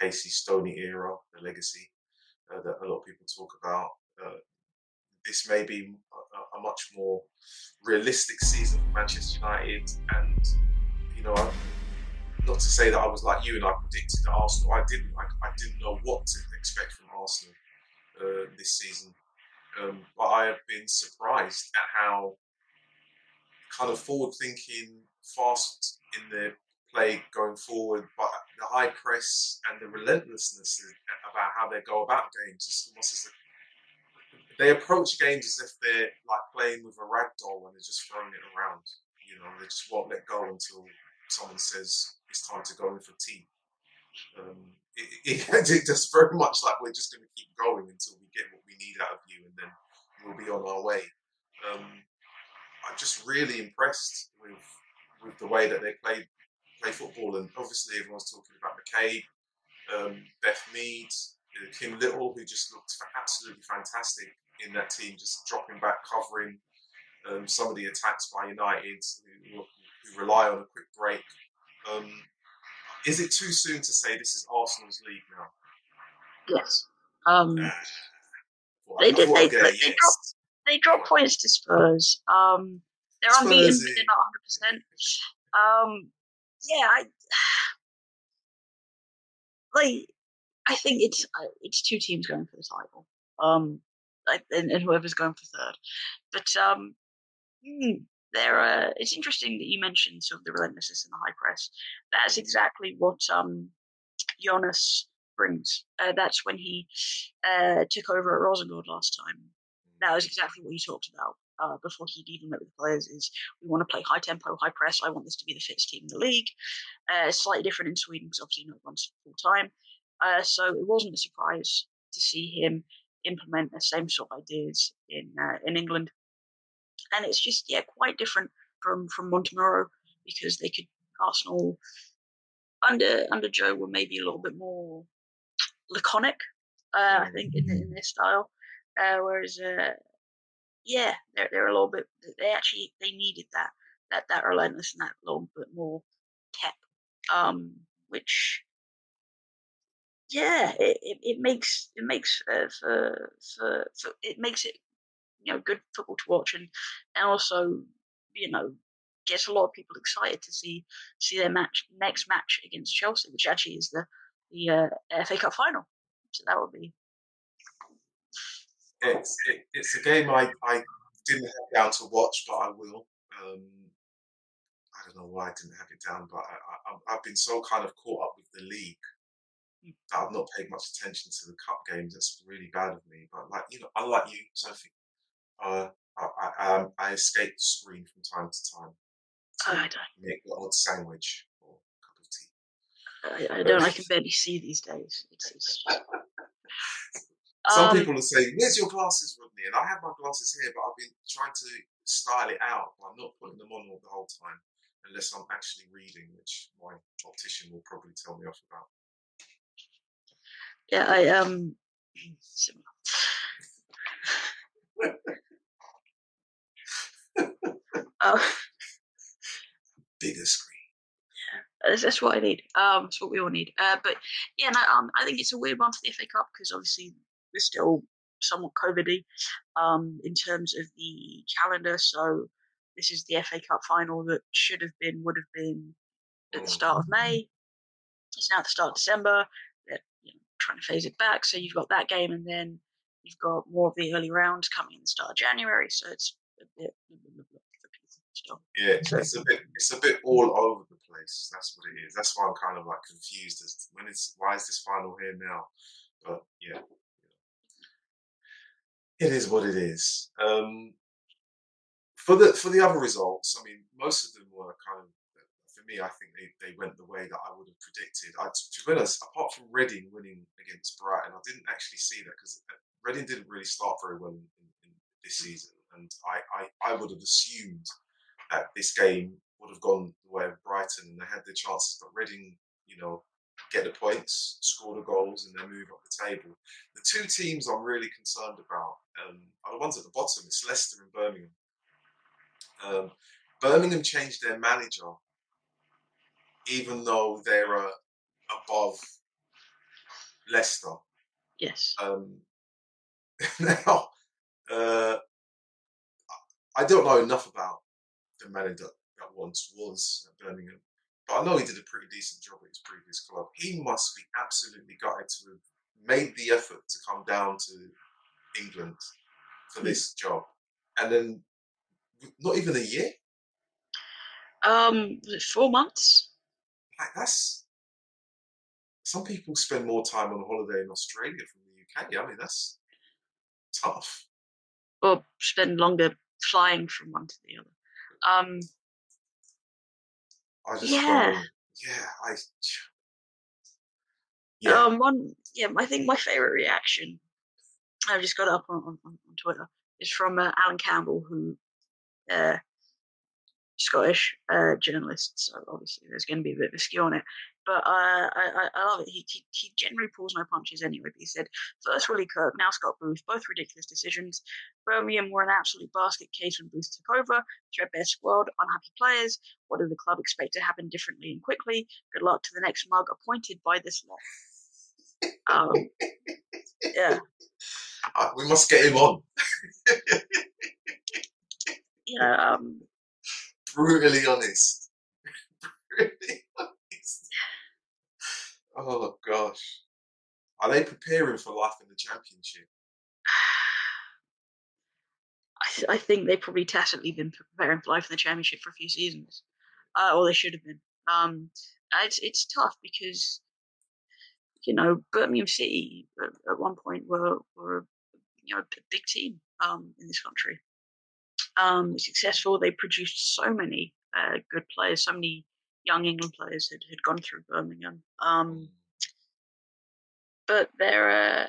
Casey Stoney era, the legacy uh, that a lot of people talk about. Uh, this may be a, a much more realistic season for Manchester United, and you know, not to say that I was like you and I predicted Arsenal. I didn't. I, I didn't know what to expect from Arsenal uh, this season, um, but I have been surprised at how kind of forward-thinking, fast in their play going forward, but the high press and the relentlessness about how they go about games is almost as they approach games as if they're like playing with a rag doll and they're just throwing it around. You know, they just won't let go until someone says it's time to go in for tea. Um, it, it, *laughs* it just very much like we're just going to keep going until we get what we need out of you, and then we'll be on our way. Um, I'm just really impressed with with the way that they play play football, and obviously everyone's talking about McCabe, um, Beth Mead, Kim Little, who just looked absolutely fantastic in that team, just dropping back, covering um, some of the attacks by United, who, who rely on a quick break. Um, is it too soon to say this is Arsenal's league now? Yes. Um, Well, They did- they- they yes. dropped- they dropped points to Spurs. Um, they're unbeaten, but they're not 100%. Um, yeah, I *sighs* like. I think it's uh, it's two teams going for the title. Um, like and, and whoever's going for third. But um, hmm, they're. Uh, it's interesting that you mentioned sort of the relentlessness and the high press. That's exactly what um, Jonas brings. Uh, that's when he uh, took over at Rosengård last time. That was exactly what he talked about uh, before he'd even met with the players. Is we want to play high tempo, high press. I want this to be the fittest team in the league. Uh, slightly different in Sweden because obviously no one's full time. Uh, so it wasn't a surprise to see him implement the same sort of ideas in uh, in England. And it's just yeah quite different from from Montemurro because they could Arsenal under under Joe were maybe a little bit more laconic. Uh, I think in, in their style, uh, whereas uh, yeah, they're they're a little bit. They actually they needed that that that relentless and that little bit more pep, um, which yeah, it, it, makes it makes uh, for, for for it makes it you know good football to watch and and also you know gets a lot of people excited to see see their match next match against Chelsea, which actually is the the uh, FA Cup final. So that would be. It's it, it's a game I, I didn't have down to watch, but I will. Um, I don't know why I didn't have it down, but I, I, I've been so kind of caught up with the league I've not paid much attention to the cup games. That's really bad of me. But like you know, unlike you, Sophie, uh, I, I, um, I escape the screen from time to time I don't. make the odd sandwich or a cup of tea. I, I don't. I can *laughs* barely see these days. It's, it's *laughs* Some Um, people will say, "Where's your glasses, Rodney?" And I have my glasses here, but I've been trying to style it out I'm not putting them on all the whole time, unless I'm actually reading, which my optician will probably tell me off about. Yeah, I um. similar. *laughs* uh, Bigger screen. Yeah, that's, that's what I need. Um, that's what we all need. Uh, but yeah, no, um, I think it's a weird one for the FA Cup because obviously we're still somewhat COVIDy, um, in terms of the calendar. So this is the FA Cup final that should have been, would have been at the start of May. It's now at the start of December. Trying to phase it back. So you've got that game, and then you've got more of the early rounds coming in the start of January. So it's a bit. Yeah, it's a bit, it's a bit all over the place. That's what it is. That's why I'm kind of like confused as when is why is this final here now? But yeah, it is what it is. Um, for the for the other results, I mean, most of them were kind of for me. I think they, they went the way that I would have predicted. I, to be honest, apart from Reading winning against Brighton, I didn't actually see that because Reading didn't really start very well in, in, this season, and I, I, I would have assumed that this game would have gone the way of Brighton and they had their chances, but Reading, you know, get the points, score the goals, and then move up the table. The two teams I'm really concerned about um, are the ones at the bottom. It's Leicester and Birmingham. Um, Birmingham changed their manager, even though they're uh, above Leicester. Yes. Um, *laughs* now, uh, I don't know enough about the manager that once was at Birmingham, but I know he did a pretty decent job at his previous club. He must be absolutely gutted to have made the effort to come down to England for this job, and then not even a year. Um, was it four months? Like that's some people spend more time on a holiday in Australia from the UK. I mean, that's tough. Or spend longer flying from one to the other. Um, I just Yeah. find- yeah, I yeah. Um, one, yeah, I think my favorite reaction, I've just got it up on, on, on on Twitter, is from uh, Alan Campbell, who, uh, Scottish uh, journalist, so obviously there's going to be a bit of a skew on it. But uh, I, I, love it. He, he, he generally pulls no punches anyway. But he said, first Willie Kirk, now Scott Booth, both ridiculous decisions. Birmingham were an absolute basket case when Booth took over. Threadbare squad, unhappy players. What did the club expect to happen differently and quickly? Good luck to the next mug appointed by this lot. Um, yeah, Uh, we must get him on. *laughs* know, um, Brutally honest. *laughs* Brutally honest. Oh gosh. Are they preparing for life in the championship? *sighs* I, I think they've probably tacitly been preparing for life in the championship for a few seasons, uh, or they should have been. Um, it's it's tough because you know Birmingham City at, at one point were were you know a big team um, in this country. Um, successful. They produced so many uh, good players. So many young England players had, had gone through Birmingham. Um, but they're, uh,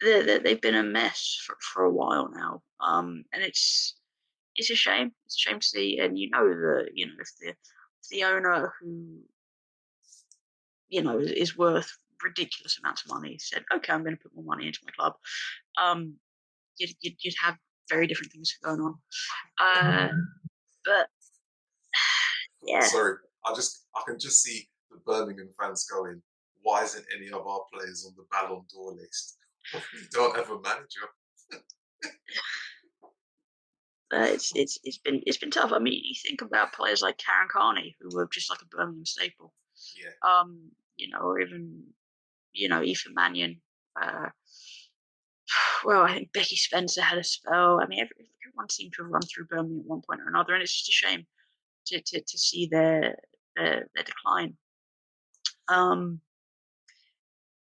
they're, they're they've been a mess for, for a while now, um, and it's it's a shame. It's a shame to see, and you know the you know if the if the owner who you know is, is worth ridiculous amounts of money said, okay, I'm going to put more money into my club, um, you'd, you'd you'd have very different things going on. Uh, but *sighs* yeah, Sorry, I just I can just see the Birmingham fans going, why isn't any of our players on the Ballon d'Or list? *laughs* we don't have a manager. uh, it's it's it's been it's been tough. I mean, you think about players like Karen Carney, who were just like a Birmingham staple. Yeah. Um, you know, or even you know Aoife Mannion. Uh, well, I think Becky Spencer had a spell. I mean, everyone seemed to have run through Birmingham at one point or another, and it's just a shame to to, to see their, their their decline. Um,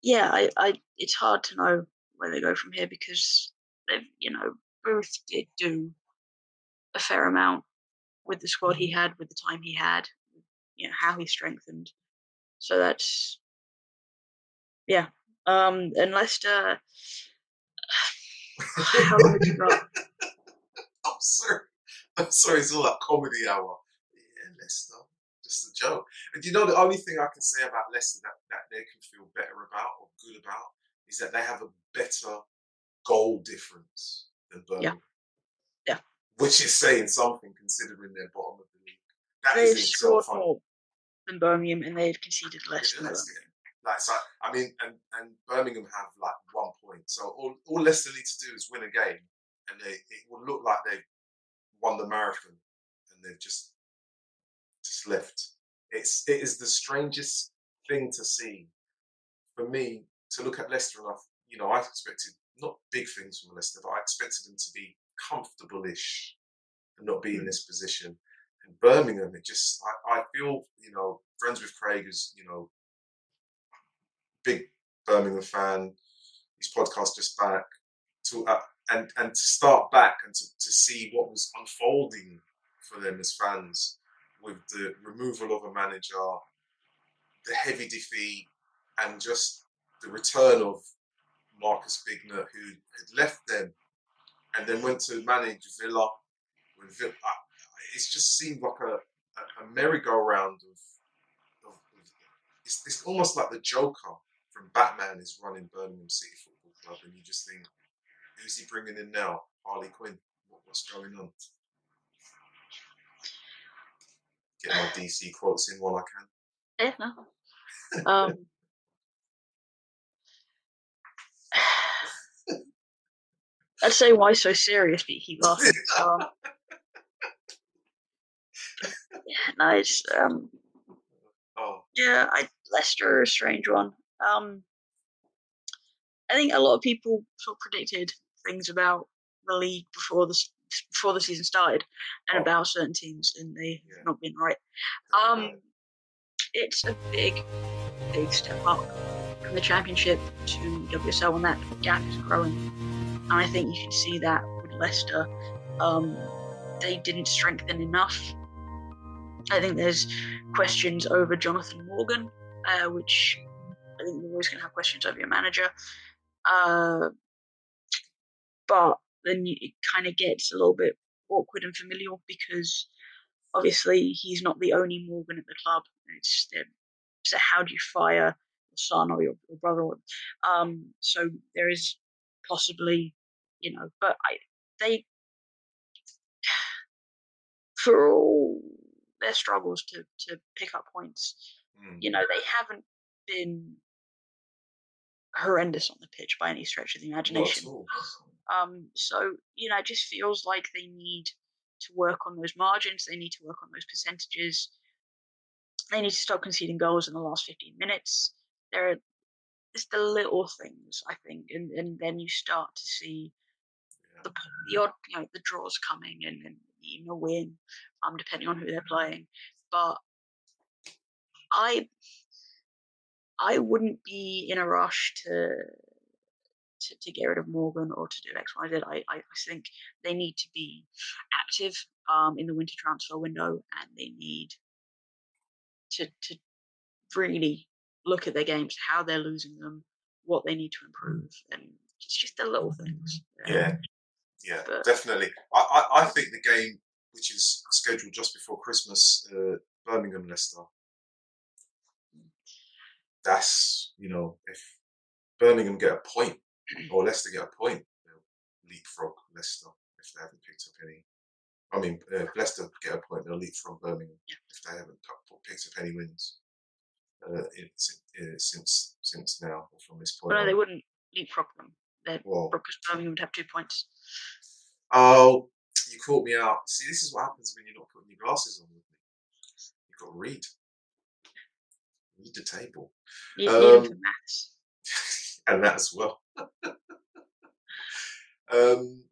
yeah, I, I it's hard to know where they go from here because they've you know Booth did do a fair amount with the squad he had, with the time he had, you know how he strengthened. So that's yeah. Um, and Leicester. How long you got? *laughs* I'm sorry. I'm sorry. It's all that comedy hour. Yeah, Leicester. Just a joke. And you know, the only thing I can say about Leicester that, that they can feel better about or good about is that they have a better goal difference than Birmingham. Yeah. Which is saying something considering they're bottom of the league. That They've is scored more than Birmingham, and they've conceded less Yeah, than. Birmingham. Like so, I mean, and, and Birmingham have like one point. So all, all Leicester need to do is win a game, and they it will look like they've won the marathon, and they've just just left. It's it is the strangest thing to see for me to look at Leicester and I, you know, I expected not big things from Leicester, but I expected them to be comfortable-ish and not be in hmm. this position. And Birmingham, it just I, I feel you know friends with Craig is you know big Birmingham fan. His podcast just back to uh, and and to start back and to, to see what was unfolding for them as fans with the removal of a manager, the heavy defeat, and just the return of Marcus Bignot, who had left them and then went to manage Villa. Villa it just seemed like a, a, a merry-go-round of, of it's, it's almost like the Joker from Batman is running Birmingham City Football Club, and you just think, who's he bringing in now? Harley Quinn. What, what's going on? Get my DC quotes in while I can. Yeah, no. Um, I'd say why so serious, but you keep laughing. Um, *laughs* yeah, no, um, Oh, yeah, I Leicester a strange one. Um, I think a lot of people sort of predicted things about the league before the before the season started, and Oh. about certain teams, and they've Yeah. not been right. Um, it's a big, big step up from the championship to WSL, and that gap is growing. And I think you can see that with Leicester. Um, they didn't strengthen enough. I think there's questions over Jonathan Morgan, uh, which I think you're always going to have questions over your manager. Uh, but then you, it kind of gets a little bit awkward and familial because obviously he's not the only Morgan at the club. It's so how do you fire your son or your, your brother? Um, so there is possibly, you know, but I they *sighs* for all their struggles to to pick up points, Mm. you know, they haven't been horrendous on the pitch by any stretch of the imagination. *sighs* Um, so you know, it just feels like they need to work on those margins. They need to work on those percentages. They need to stop conceding goals in the last 15 minutes. There are just the little things, I think, and, and then you start to see the the odd, you know, the draws coming and, and even a win, um, depending on who they're playing. But I, I wouldn't be in a rush to to, to get rid of Morgan or to do X, Y, Z. I, I think they need to be active um, in the winter transfer window and they need to, to really look at their games, how they're losing them, what they need to improve, and it's just the little things. um, Yeah, yeah, But- definitely. I, I, I think the game, which is scheduled just before Christmas, uh, Birmingham Leicester. That's you know, if Birmingham get a point *clears throat* or Leicester get a point, they'll leapfrog Leicester if they haven't picked up any. I mean, uh, if Leicester get a point, they'll leapfrog Birmingham Yeah. if they haven't picked up any wins. Uh, uh, since since now or from this point. Well, no, they wouldn't leapfrog them. They're, Well, because Birmingham would have two points. Oh, you caught me out. See, this is what happens when you're not putting your glasses on. You've got to read. Read the table. Need, need 'em Um, maths. *laughs* and that as well. *laughs* um,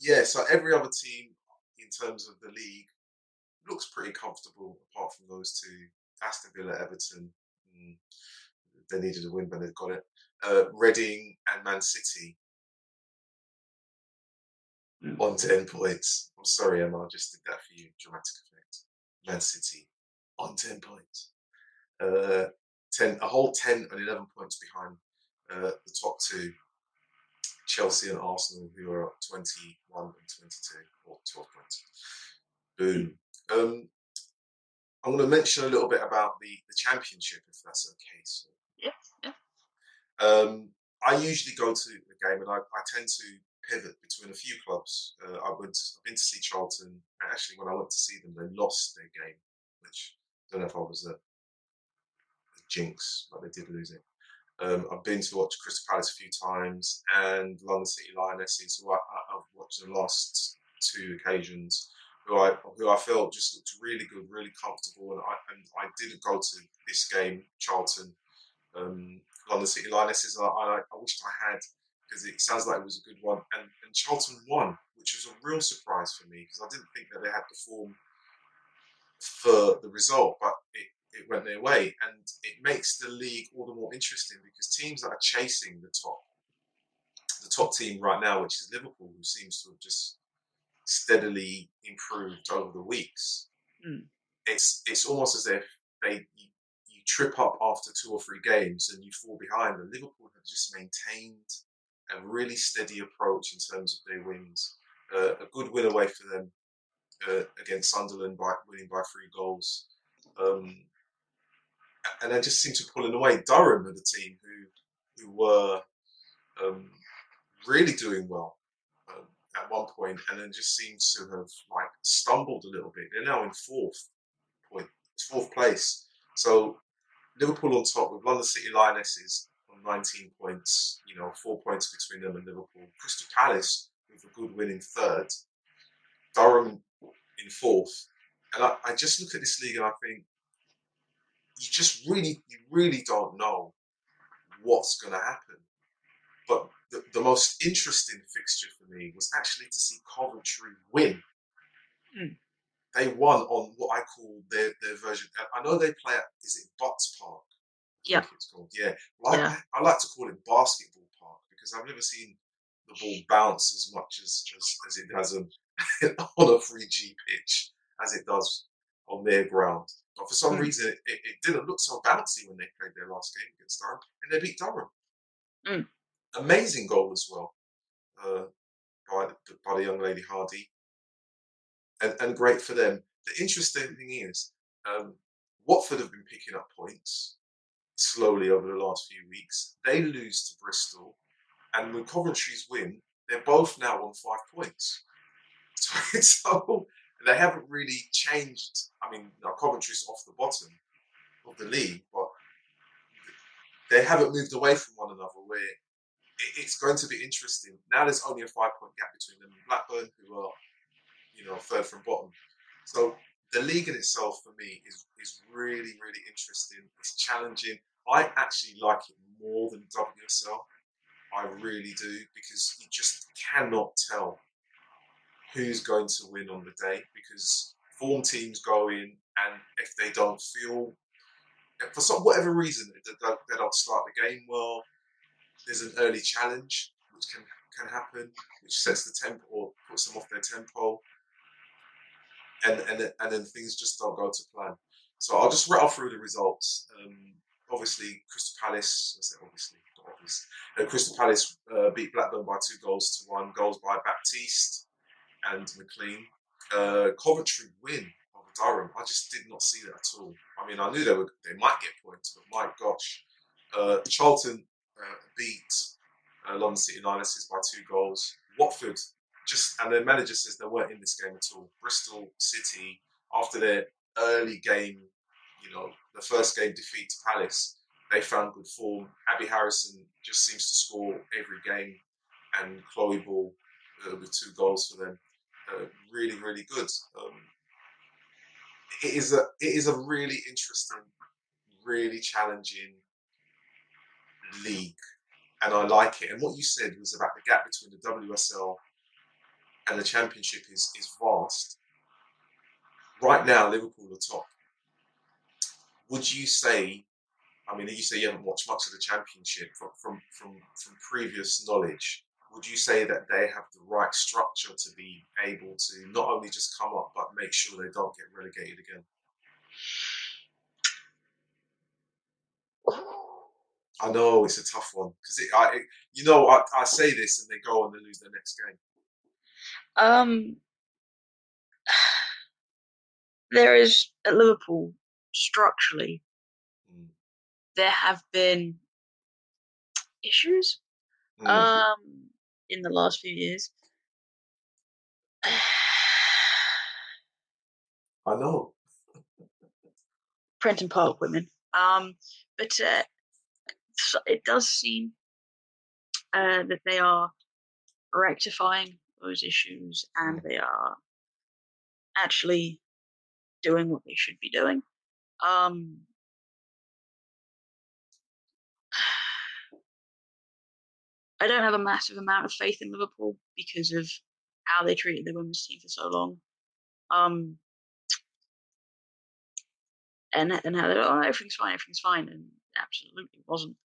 yeah, so every other team in terms of the league looks pretty comfortable apart from those two Aston Villa, Everton. Mm, they needed a win, but they've got it. Uh, Reading and Man City Mm. on 10 points. I'm sorry, Emma, I just did that for you. Dramatic effect. Man City on 10 points. Uh, 10, a whole 10 and 11 points behind uh, the top two, Chelsea and Arsenal, who are at 21 and 22, or 12 points. Boom. Um, I'm going to mention a little bit about the, the championship, if that's okay. So, Yeah, yeah. um, I usually go to the game and I, I tend to pivot between a few clubs. Uh, I went, I've been to see Charlton, actually, when I went to see them, they lost their game, which I don't know if I was a jinx, but they did lose it. Um, I've been to watch Crystal Palace a few times and London City Lionesses, who I, I, I've watched the last two occasions, who I who I felt just looked really good, really comfortable, and I and I didn't go to this game, Charlton, um, London City Lionesses. I, I, I wished I had because it sounds like it was a good one, and and Charlton won, which was a real surprise for me because I didn't think that they had the form for the result, but it, went their way, and it makes the league all the more interesting because teams that are chasing the top, the top team right now, which is Liverpool, who seems to have just steadily improved over the weeks. Mm. It's it's almost as if they you, you trip up after two or three games and you fall behind, and Liverpool have just maintained a really steady approach in terms of their wins. Uh, a good win away for them uh, against Sunderland by winning by three goals. Um, and they just seem to pull it away. Durham are the team who who were um, really doing well um, at one point, and then just seems to have like stumbled a little bit. They're now in fourth point, fourth place. So Liverpool on top with London City Lionesses on 19 points. You know, four points between them and Liverpool. Crystal Palace with a good win in third. Durham in fourth. And I, I just look at this league and I think you just really, you really don't know what's going to happen. But the, the most interesting fixture for me was actually to see Coventry win. Mm. They won on what I call their, their version. I know they play at, is it Butts Park? Yeah. it's called. Yeah. Well, Yeah. I, I like to call it basketball park because I've never seen the ball bounce as much as, as, as it does on, *laughs* on a 3G pitch as it does on their ground. But for some Mm. reason, it, it didn't look so bouncy when they played their last game against Durham, and they beat Durham. Mm. Amazing goal as well uh, by, the, by the young lady Hardy, and, and great for them. The interesting thing is, um, Watford have been picking up points slowly over the last few weeks. They lose to Bristol, and with Coventry's win, they're both now on five points. *laughs* So, so they haven't really changed. I mean, now Coventry's off the bottom of the league, but they haven't moved away from one another. Where it- it's going to be interesting. Now there's only a five point gap between them and Blackburn, who are, you know, third from bottom. So the league in itself for me is is really really interesting. It's challenging. I actually like it more than WSL. I really do because you just cannot tell who's going to win on the day because form teams go in and if they don't feel for some whatever reason they don't, they don't start the game well, there's an early challenge which can can happen, which sets the tempo or puts them off their tempo, and and and then things just don't go to plan. So I'll just rattle through the results. Um, obviously, Crystal Palace. I say obviously, not obvious. Uh, Crystal Palace uh, beat Blackburn by two goals to one. Goals by Baptiste and McLean. Uh, Coventry win over Durham. I just did not see that at all. I mean, I knew they were they might get points, but my gosh, uh, Charlton uh, beat uh, London City Lionesses by two goals. Watford just and their manager says they weren't in this game at all. Bristol City after their early game, you know, the first game defeat to Palace, they found good form. Abi Harrison just seems to score every game, and Chloe Bull uh, with two goals for them. Uh, really, really good. Um, it is a it is a really interesting, really challenging league, and I like it. And what you said was about the gap between the WSL and the Championship is is vast. Right now, Liverpool are top. Would you say? I mean, you say you haven't watched much of the Championship from from from, from previous knowledge. Would you say that they have the right structure to be able to not only just come up but make sure they don't get relegated again? I know it's a tough one because I, you know, I, I say this and they go and they lose their next game. Um, *sighs* there is at Liverpool structurally, Mm. there have been issues Mm. um in the last few years. *sighs* I know. Prenton Park women. Um, but uh, it does seem uh, that they are rectifying those issues and they are actually doing what they should be doing. Um, I don't have a massive amount of faith in Liverpool because of how they treated the women's team for so long. Um, and and how they're oh everything's fine, everything's fine, and it absolutely wasn't.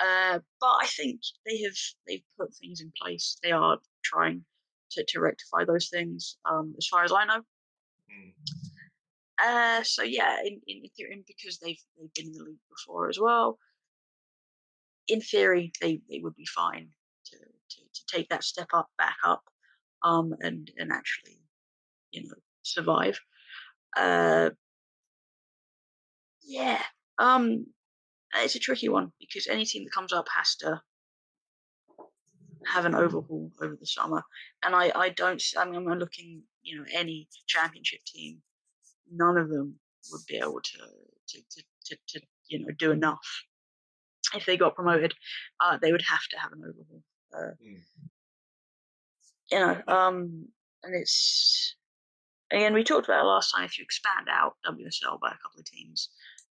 Uh, but I think they have they've put things in place. They are trying to, to rectify those things, um, as far as I know. Mm. Uh, so yeah, in, in theory, because they've they've been in the league before as well. In theory, they, they would be fine to, to, to take that step up, back up, um, and and actually, you know, survive. Uh, yeah, um, it's a tricky one because any team that comes up has to have an overhaul over the summer, and I I don't. I mean, I'm looking, you know, any championship team, none of them would be able to to to to, to you know do enough. If they got promoted, uh, they would have to have an overhaul. Uh, Mm. you know, um, and it's again we talked about it last time. If you expand out WSL by a couple of teams,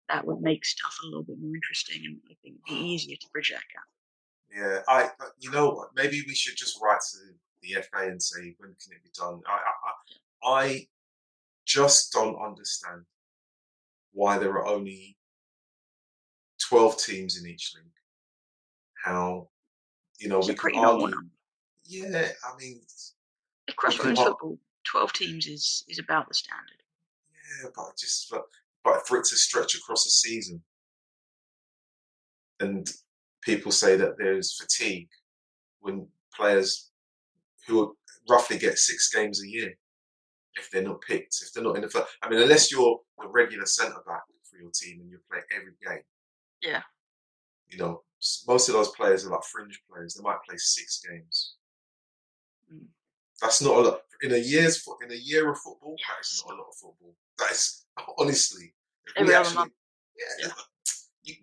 that would make stuff a little bit more interesting, and I think be *sighs* easier to bridge that gap. Yeah, I. uh, You know what? Maybe we should just write to the FA and say when can it be done. I, I, I I just don't understand why there are only twelve teams in each league. How, you know, It's we normal argue. Yeah, I mean, Across ar- football, twelve teams is is about the standard. yeah, but just for, but for it to stretch across a season, and people say that there's fatigue when players who roughly get six games a year if they're not picked, if they're not in the first. I mean, unless you're the regular centre back for your team and you play every game. Yeah. You know, most of those players are like fringe players. They might play six games. Mm. That's not a lot in a year's in a year of football. Yeah, That is not a lot of football. That is *laughs* honestly. Every actually- yeah, Yeah.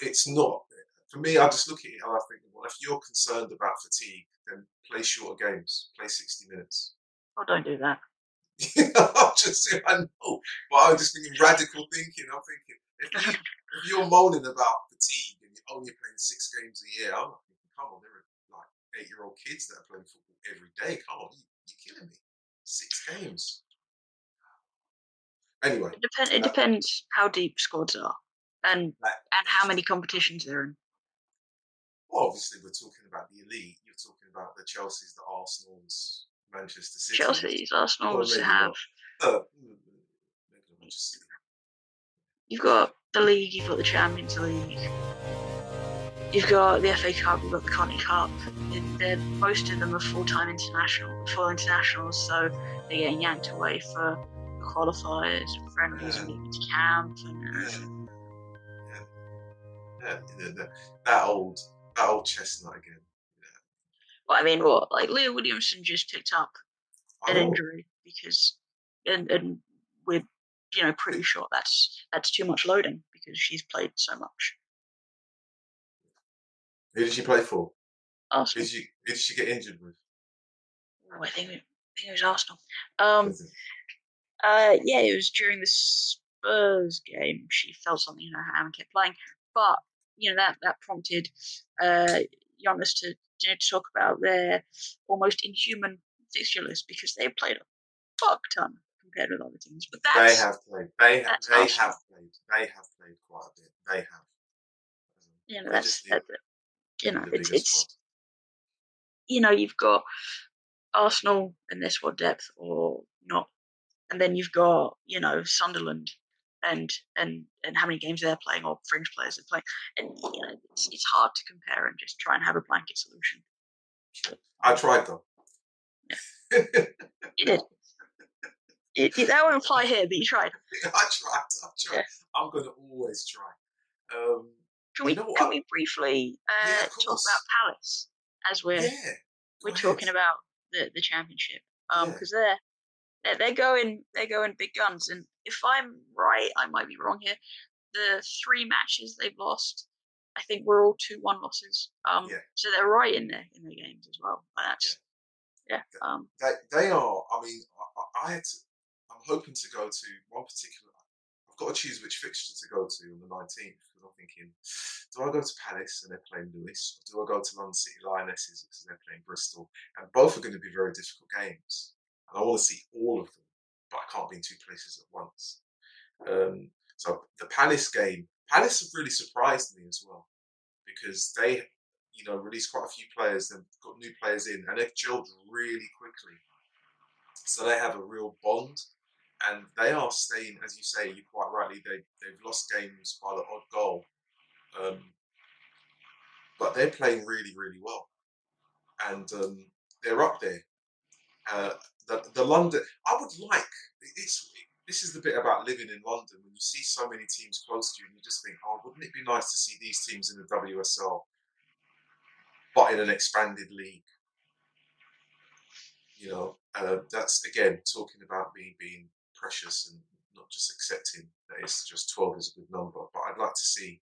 it's not. For me, I just look at it and I think, well, if you're concerned about fatigue, then play shorter games. Play sixty minutes. Oh, don't do that. *laughs* I'm just saying, I know, but I'm just thinking radical thinking. I'm thinking if, you, *laughs* if you're moaning about fatigue and you're only playing six games a year, I'm thinking, come on, there are like eight year old kids that are playing football every day. Come on, you, you're killing me. Six games. Anyway, It depend. It Uh, depends how deep squads are, and Like- and how many competitions they're in. well, obviously we're talking about the elite. You're talking about the Chelsea's, the Arsenal's, Manchester City. Chelsea's, Arsenal's have. Uh, Manchester City. You've got the league. You've got the Champions League. You've got the FA Cup. You've got the Conti Cup. They're, most of them are full-time international, full internationals, so they're getting yanked away for qualifiers, and friendlies, and to camp. And, uh, Yeah. Yeah, the- that old, that old chestnut again. well, I mean, what? Like Leah Williamson just picked up an Oh, injury because, and and we're you know pretty sure that's that's too much loading because she's played so much. Who did she play for? Arsenal. did she, did she get injured with? Oh, I think it, I think it was Arsenal. Um, uh, yeah, it was during the Spurs game, she felt something in her hand and kept playing. But you know that that prompted uh, Jonas to, you know, to talk about their almost inhuman fixture list because they played a fuck ton compared with other teams. But that's They have played. They have. They Arsenal. have played. They have played quite a bit. They have. you know that's, that's you know, it's, it's squad. you know, you've got Arsenal and their squad depth or not, and then you've got you know Sunderland and and and how many games they're playing or fringe players they're playing, and you know it's it's hard to compare and just try and have a blanket solution. I tried though. You did. It, it, that won't fly here, but you tried. *laughs* I tried. I tried. Yeah. I'm gonna always try. Um, Can You we know can I- we briefly uh, Yeah, talk about Palace as we're yeah. we're talking about the the championship um because they're, they're they're going they're going big guns and if I'm right I might be wrong here the three matches they've lost I think were all two one losses um so they're right in there in the games as well that's yeah, um They, they are. I mean, I, I- had. To, hoping to go to one particular. I've got to choose which fixture to go to on the 19th because I'm thinking, do I go to Palace and they're playing Lewes, or do I go to London City Lionesses because they're playing Bristol? And both are going to be very difficult games, and I want to see all of them, but I can't be in two places at once. Um, so the Palace game, Palace have really surprised me as well because they you know, released quite a few players, they've got new players in, and they've gelled really quickly. So they have a real bond, and they are staying, as you say, you quite rightly, they, they've lost games by the odd goal. Um, but they're playing really, really well. And um, they're up there. Uh, the, the London, I would like, it's, this is the bit about living in London, when you see so many teams close to you, and you just think, oh, wouldn't it be nice to see these teams in the WSL? but in an expanded league. You know, uh, that's again talking about me being precious and not just accepting that it's just 12 is a good number. But I'd like to see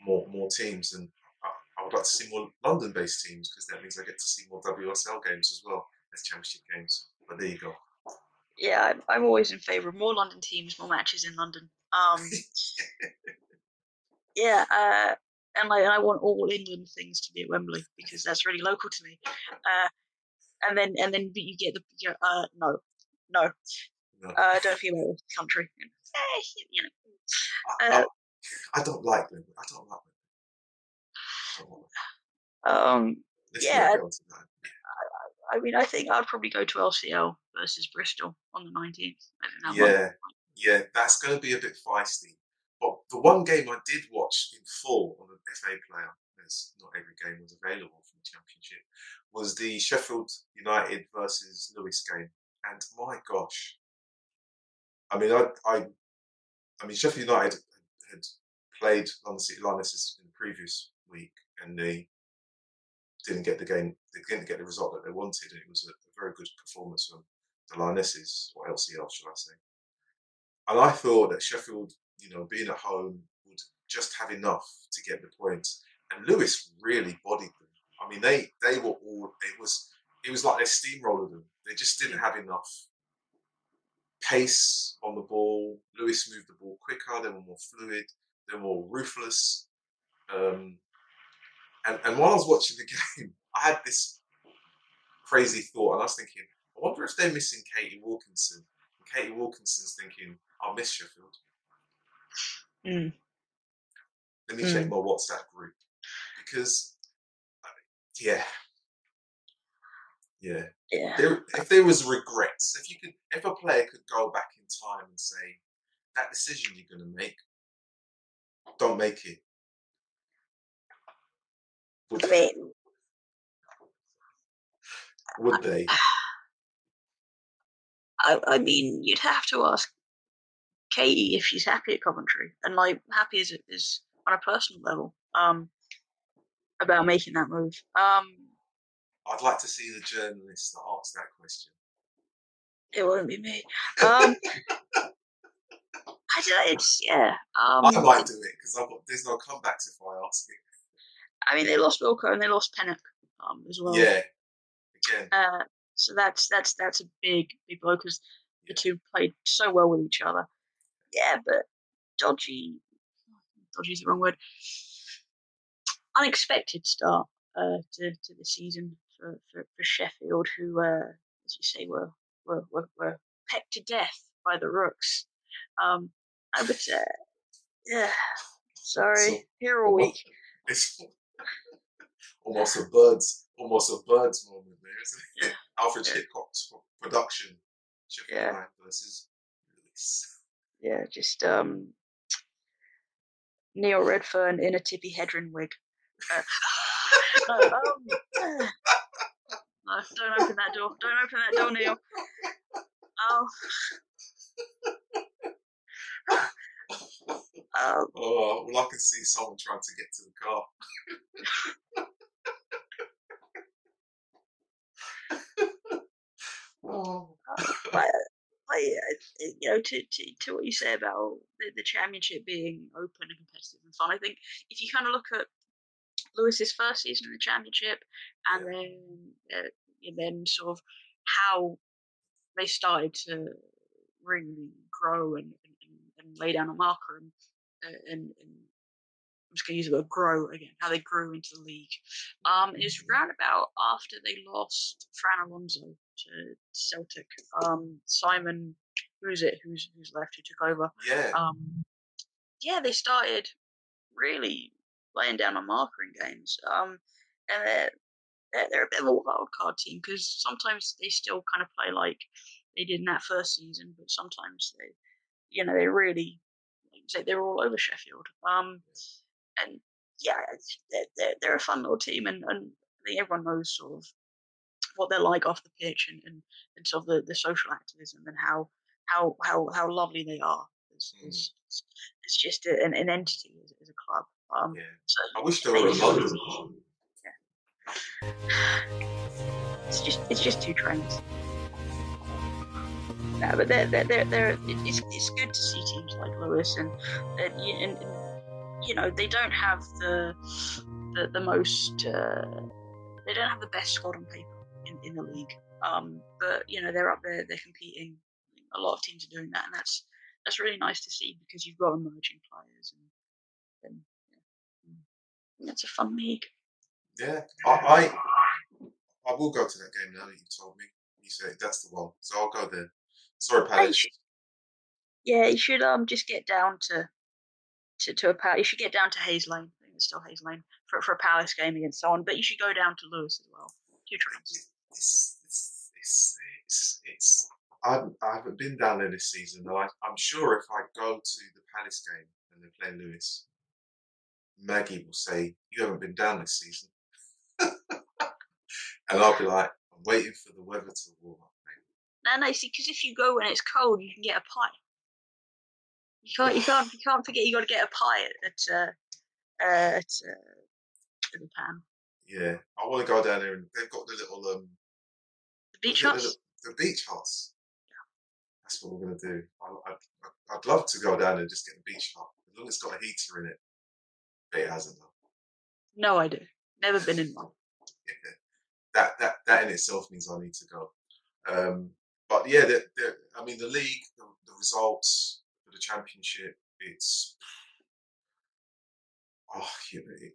more more teams, and I, I would like to see more London-based teams because that means I get to see more WSL games as well as Championship games. But there you go. yeah I'm, I'm always in favour of more London teams more matches in London um *laughs* yeah uh and like I want all England things to be at Wembley because that's really local to me uh and then and then you get the you know, uh no no No. uh don't feel about the country Eh, you know I, Uh, I, I don't like them. I don't like them. I don't like them. um Yeah. not get onto that. I mean I think I'd probably go to LCL versus Bristol on the 19th I think that might- Yeah, yeah, that's going to be a bit feisty. But the one game I did watch in full on the FA player, as not every game was available from the Championship, was the Sheffield United versus Lewes game. And my gosh, I mean, I, I, I mean, Sheffield United had played London City Lionesses in the previous week, and they didn't get the game. They didn't get the result that they wanted. And it was a, a very good performance from the Lionesses, or LCL, should I say? And I thought that Sheffield, you know, being at home would just have enough to get the points. And Lewes really bodied them. I mean, they they were all. It was it was like they steamrolled them. They just didn't have enough pace on the ball. Lewes moved the ball quicker. They were more fluid. They were more ruthless. Um, and and while I was watching the *laughs* game, I had this crazy thought, and I was thinking, I wonder if they're missing Katie Wilkinson. And Katie Wilkinson's thinking, I'll miss Sheffield. Mm. Let me check my WhatsApp group because, uh, yeah, yeah. Yeah There, if there was regrets, if you could, if a player could go back in time and say, that decision you're going to make, don't make it. Would, I mean would they? I, I mean, you'd have to ask Katie if she's happy at Coventry, and like happy as it is on a personal level, um, about making that move. Um, I'd like to see the journalist that asked that question. it won't be me. Um, I don't yeah. Um, I might do it because I've got there's no comebacks if I ask it. I mean, they lost Wilco and they lost Pennock um, as well. Yeah, again, Uh, so that's that's that's a big big blow because the two played so well with each other. yeah, but dodgy. Dodgy is the wrong word. Unexpected start uh, to to the season for, for, for Sheffield, who, uh, as you say, were, were were were pecked to death by the Rooks. Um, but uh, yeah, sorry, So- here all week. It's *laughs* almost a birds, almost a birds moment there, isn't it? *laughs* Alfred Yeah. Hitchcock's production, Sheffield Yeah. Versus Lewes. Yeah, just um, Neil Redfern in a Tippi Hedren wig. Uh, *laughs* um, uh, no, don't open that door. Don't open that door, Neil. Oh. Um, Oh, well, I can see someone trying to get to the car. oh. *laughs* but I, uh, you know, to, to, to what you say about the, the championship being open and competitive and fun, I think if you kind of look at Lewes's first season in the championship and then uh, and then sort of how they started to really grow and, and, and lay down a marker and, uh, and, and I'm just going to use the word grow again, how they grew into the league. Um, it was round about after they lost Fran Alonso to Celtic. Um, Simon, who's it? Who's who's left? Who took over? Yeah, Um, yeah, they started really laying down a marker in games. Um, and they're, they're they're a bit of a wild card team because sometimes they still kind of play like they did in that first season, but sometimes they, you know, they really, like say, they're all over Sheffield. Um, and yeah, they're, they're they're a fun little team, and, and I think everyone knows sort of what they're like off the pitch and, and, and sort of the, the social activism and how how how how lovely they are. It's, Mm. it's, it's just a, an, an entity as, as a club. Um, yeah. so I wish they were London. it's just it's just two trains. No, but they're, they're, they're, they're, it's, it's good to see teams like Lewes and and, and, and you know they don't have the the, the most uh, they don't have the best squad on paper in, in the league. Um, but you know they're up there, they're competing. A lot of teams are doing that, and that's that's really nice to see because you've got emerging players and, and it's a fun league. Yeah, I, I I will go to that game now that you've told me. You say that's the one, so I'll go there. Sorry, Yeah, Palace. yeah, you should um just get down to to, to a pal. You should get down to Hayes Lane. I think it's still Hayes Lane for for a Palace game against someone. But you should go down to Lewes as well. Two trains. It's it's it's it's, it's I, haven't- I haven't been down there this season, though. I, I'm sure if I go to the Palace game and they're playing Lewes, Maggie will say, "You haven't been down this season," *laughs* and I'll be like, "I'm waiting for the weather to warm up." mate." No, no, see, because if you go when it's cold, you can get a pie. You can't, you can't, you can't forget. You got to get a pie at at, uh, uh, at, uh, at the pan. Yeah, I want to go down there and they've got the little um The beach the, huts. the beach huts. That's what we're gonna do. I, I'd love to go down there and just get a beach hut, as long as it's got a heater in it. It hasn't though. No idea. Never been in one. Yeah. That that that in itself means I need to go. Um, but yeah, the, the, I mean the league, the, the results for the championship, it's oh, you, know, it,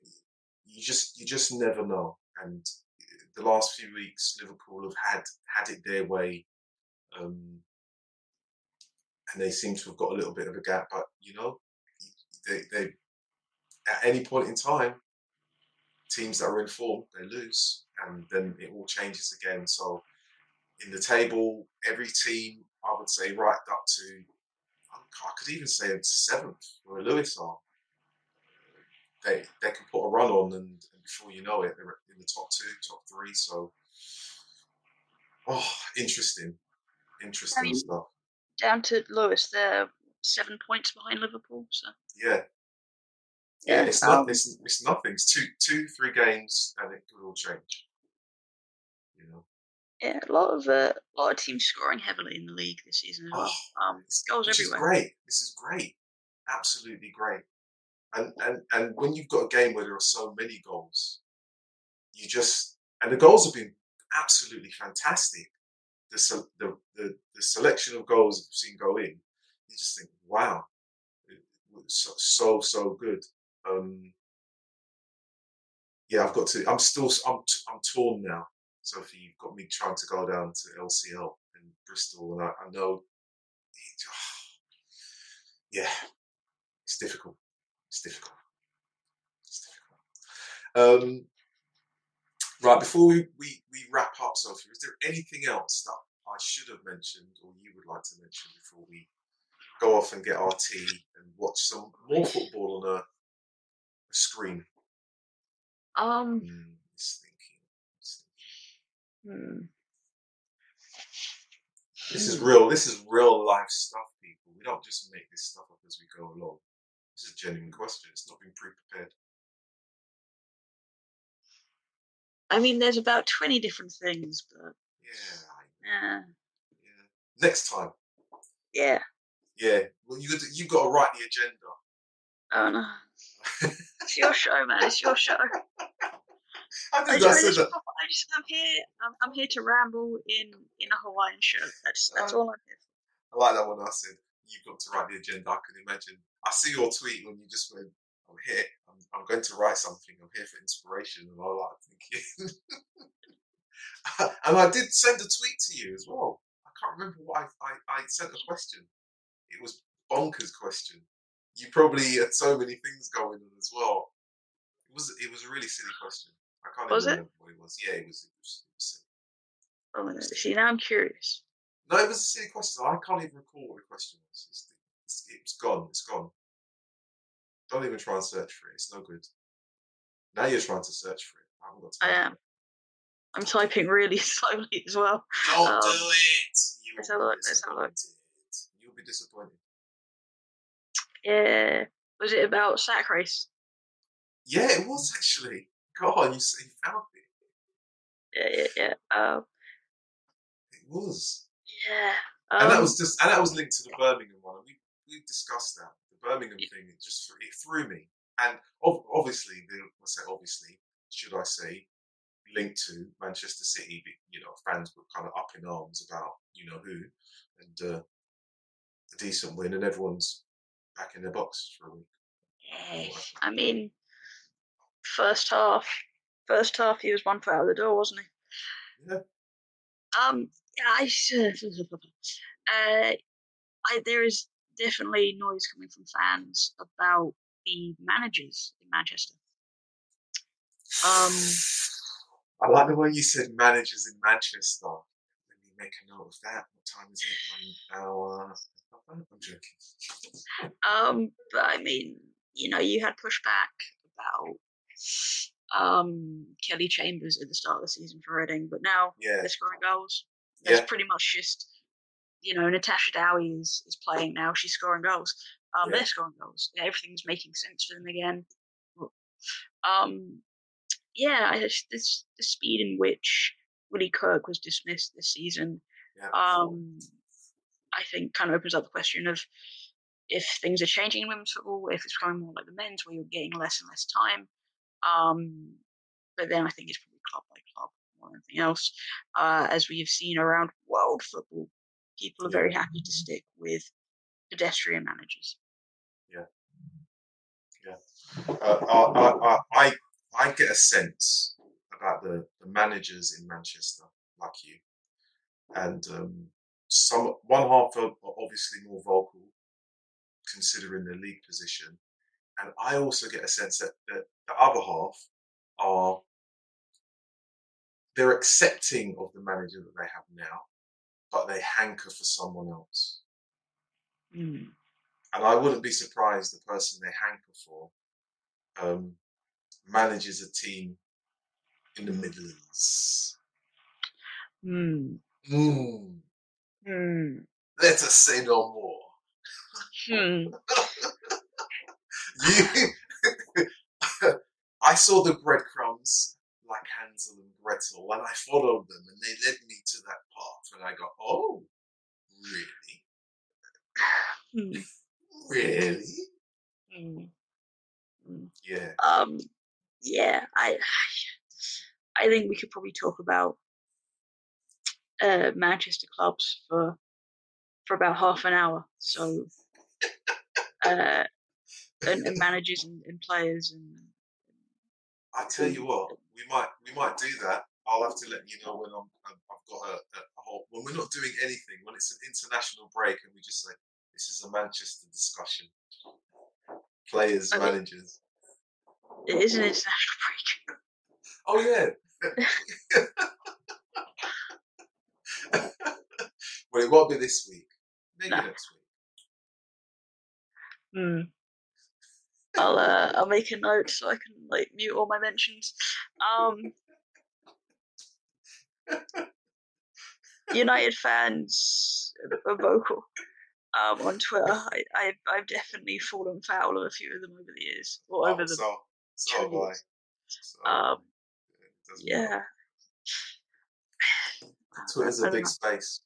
you just you just never know. And the last few weeks, Liverpool have had had it their way, um, and they seem to have got a little bit of a gap. But you know, they they at any point in time, teams that are in form they lose, and then it all changes again. So in the table, every team I would say right up to I could even say seventh, where Lewes are. They they can put a run on, and, and before you know it, they're in the top two, top three. So, oh, interesting, interesting mean- stuff. Down to Lewes, they're seven points behind Liverpool. So Yeah, yeah. It's not. um, It's, it's nothing. It's two, two, three games, and it could all change. You know. yeah, a lot of uh, a lot of teams scoring heavily in the league this season as well. Um, goals everywhere. is great. This is great, absolutely great. And and and when you've got a game where there are so many goals, you just and the goals have been absolutely fantastic. The the the, the selection of goals we've seen go in you just think, wow, so so, so good. Um, yeah, I've got to. I'm still. I'm. I'm torn now. Sophie, you've got me trying to go down to LCL in Bristol, and I, I know. *sighs* Yeah, it's difficult. It's difficult. It's difficult. Um, right before we, we, we wrap up, Sophie, is there anything else that I should have mentioned or you would like to mention before we go off and get our tea and watch some more football on a, a screen? Um, Mm, it's thinking, it's thinking. hmm. This is real. This is real life stuff, people. We don't just make this stuff up as we go along. This is a genuine question. It's not been pre-prepared. I mean, there's about 20 different things, but Yeah, I- uh, yeah. Next time. yeah. Yeah. Well, you got you got to write the agenda. Oh no. *laughs* It's your show, man. It's your show. I think I just, said that. I just, I'm here. I'm, I'm here to ramble in in a Hawaiian shirt. That's that's Uh, all I'm here I like that one. I said you've got to write the agenda. I can imagine. I see your tweet when you just went, "I'm here. I'm, I'm going to write something. I'm here for inspiration." And I like thinking. *laughs* and I did send a tweet to you as well. I can't remember what I, I, I sent a question. It was bonkers question. You probably had so many things going on as well. It was it was a really silly question. I can't Was even it? remember what it was. Yeah, it was. It was, it was silly. Oh. See, now I'm curious. No, it was a silly question. I can't even recall what the question was. It's, it's, it's gone. It's gone. Don't even try and search for it. It's no good. Now you're trying to search for it. I haven't got I am. I'm typing really *laughs* slowly as well. Don't Um, do it. Let's have a be look, let's have a look. You'll be disappointed. Yeah. Was it about sack race? Yeah, it was actually. God, you, you found it. Yeah, yeah, yeah. Um, It was. yeah. and that um, was just and that was linked to the Birmingham one. We we discussed that the Birmingham Yeah. thing. It just it threw me. And ob- obviously, the, I say obviously, should I say, linked to Manchester City. but, You know, fans were kind of up in arms about you know who, and uh, a decent win, and everyone's back in the box for a week. Yeah, I mean, first half, first half he was one foot out of the door, wasn't he? Yeah. Um, yeah, I, *laughs* uh, I there is definitely noise coming from fans about the managers in Manchester. Um, *sighs* I like the way you said managers in Manchester. Let me make a note of that. What time is it? One hour. I'm joking. um, but I mean, you know, you had pushback about um Kelly Chambers at the start of the season for Reading, but now Yeah, they're scoring goals. That's yeah, pretty much just, you know, Natasha Dowie is, is playing now. She's scoring goals. Um, Yeah. They're scoring goals. Everything's making sense for them again. Um, yeah, I this the speed in which Willie Kirk was dismissed this season, yeah. um, I think, kind of opens up the question of if things are changing in women's football, if it's becoming more like the men's, where you're getting less and less time. Um, but then I think it's probably club by club more than anything else. Uh, as we have seen around world football, people are very happy to stick with pedestrian managers. Yeah, yeah. Uh, I, I, I, I get a sense about the, the managers in Manchester, like you, and um, some one half are obviously more vocal, considering their league position, and I also get a sense that the, the other half are they're accepting of the manager that they have now, but they hanker for someone else. Mm. And I wouldn't be surprised the person they hanker for um, manages a team in the Midlands. Hmm. Mm. Hmm. Let us say no more. Hmm. You, *laughs* I saw the breadcrumbs like Hansel and Gretel, and I followed them, and they led me to that path, and I go, "Oh, really? Hmm. Really? Hmm. Yeah, Um. Yeah. I. *sighs* I think we could probably talk about uh, Manchester clubs for for about half an hour. So, uh, and, and managers and, and players and I tell you what, we might we might do that. I'll have to let you know when I'm, i have got a, a, whole. When we're not doing anything, when it's an international break, and we just say this is a Manchester discussion. Players, managers. it is an international *laughs* break. Oh yeah. *laughs* *laughs* *laughs* well, it won't be this week. Maybe next week. Hmm. I'll uh, I'll make a note so I can like mute all my mentions. Um, United fans are vocal um, on Twitter. I, I've I've definitely fallen foul of a few of them over the years or over Oh, the so so have I. So, Um, doesn't matter. Yeah. Twitter's a big space.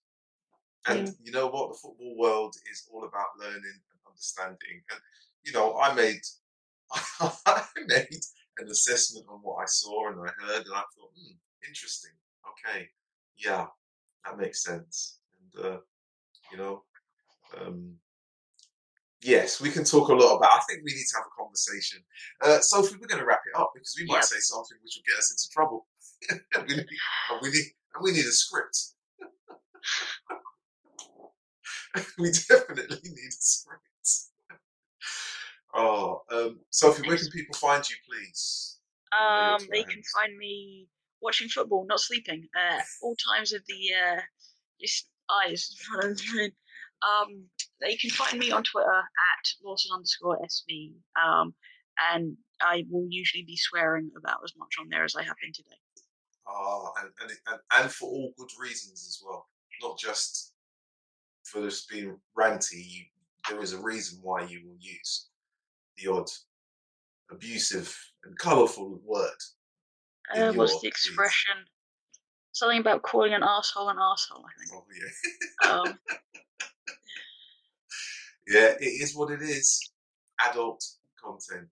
And you know what? The football world is all about learning and understanding. And you know, I made *laughs* I made an assessment on what I saw and I heard, and I thought, hmm, interesting. Okay, yeah, that makes sense. And uh, you know, um, yes, we can talk a lot about. I think we need to have a conversation. Uh, Sophie, we're going to wrap it up because we might say something which will get us into trouble. *laughs* we need, we need, and we need a script. *laughs* we definitely need a script. Oh, um, Sophie, where can people find you, please? Um, they can find me watching football, not sleeping, uh, all times of the uh, just eyes. *laughs* um, they can find me on Twitter at Lawson underscore SV. Um, and I will usually be swearing about as much on there as I have been today. Ah, and, and, and and for all good reasons as well, not just for just being ranty. You, there is a reason why you will use the odd abusive and colourful word. Uh, what's the expression? Something about calling an asshole an asshole. I think. Oh yeah, Um, *laughs* yeah, it is what it is. Adult content.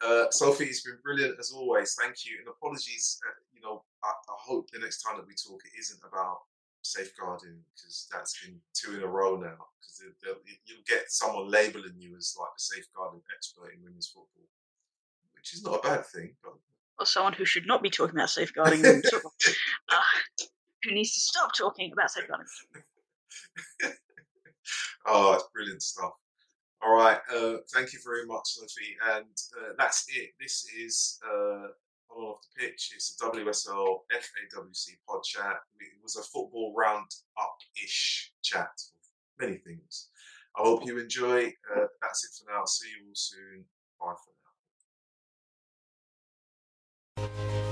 Uh, Sophie, it's been brilliant as always. Thank you, and apologies. Uh, you know, I, I hope the next time that we talk, it isn't about safeguarding because that's been two in a row now. Because you'll get someone labeling you as like the safeguarding expert in women's football, which is not a bad thing. But or someone who should not be talking about safeguarding women's football. Uh, *laughs* who needs to stop talking about safeguarding. *laughs* oh, it's brilliant stuff. All right. Uh, thank you very much, Sophie. And uh, that's it. This is uh, on off the pitch. It's a WSL FAWC pod chat. It was a football round up ish chat of many things. I hope you enjoy. Uh, that's it for now. See you all soon. Bye for now.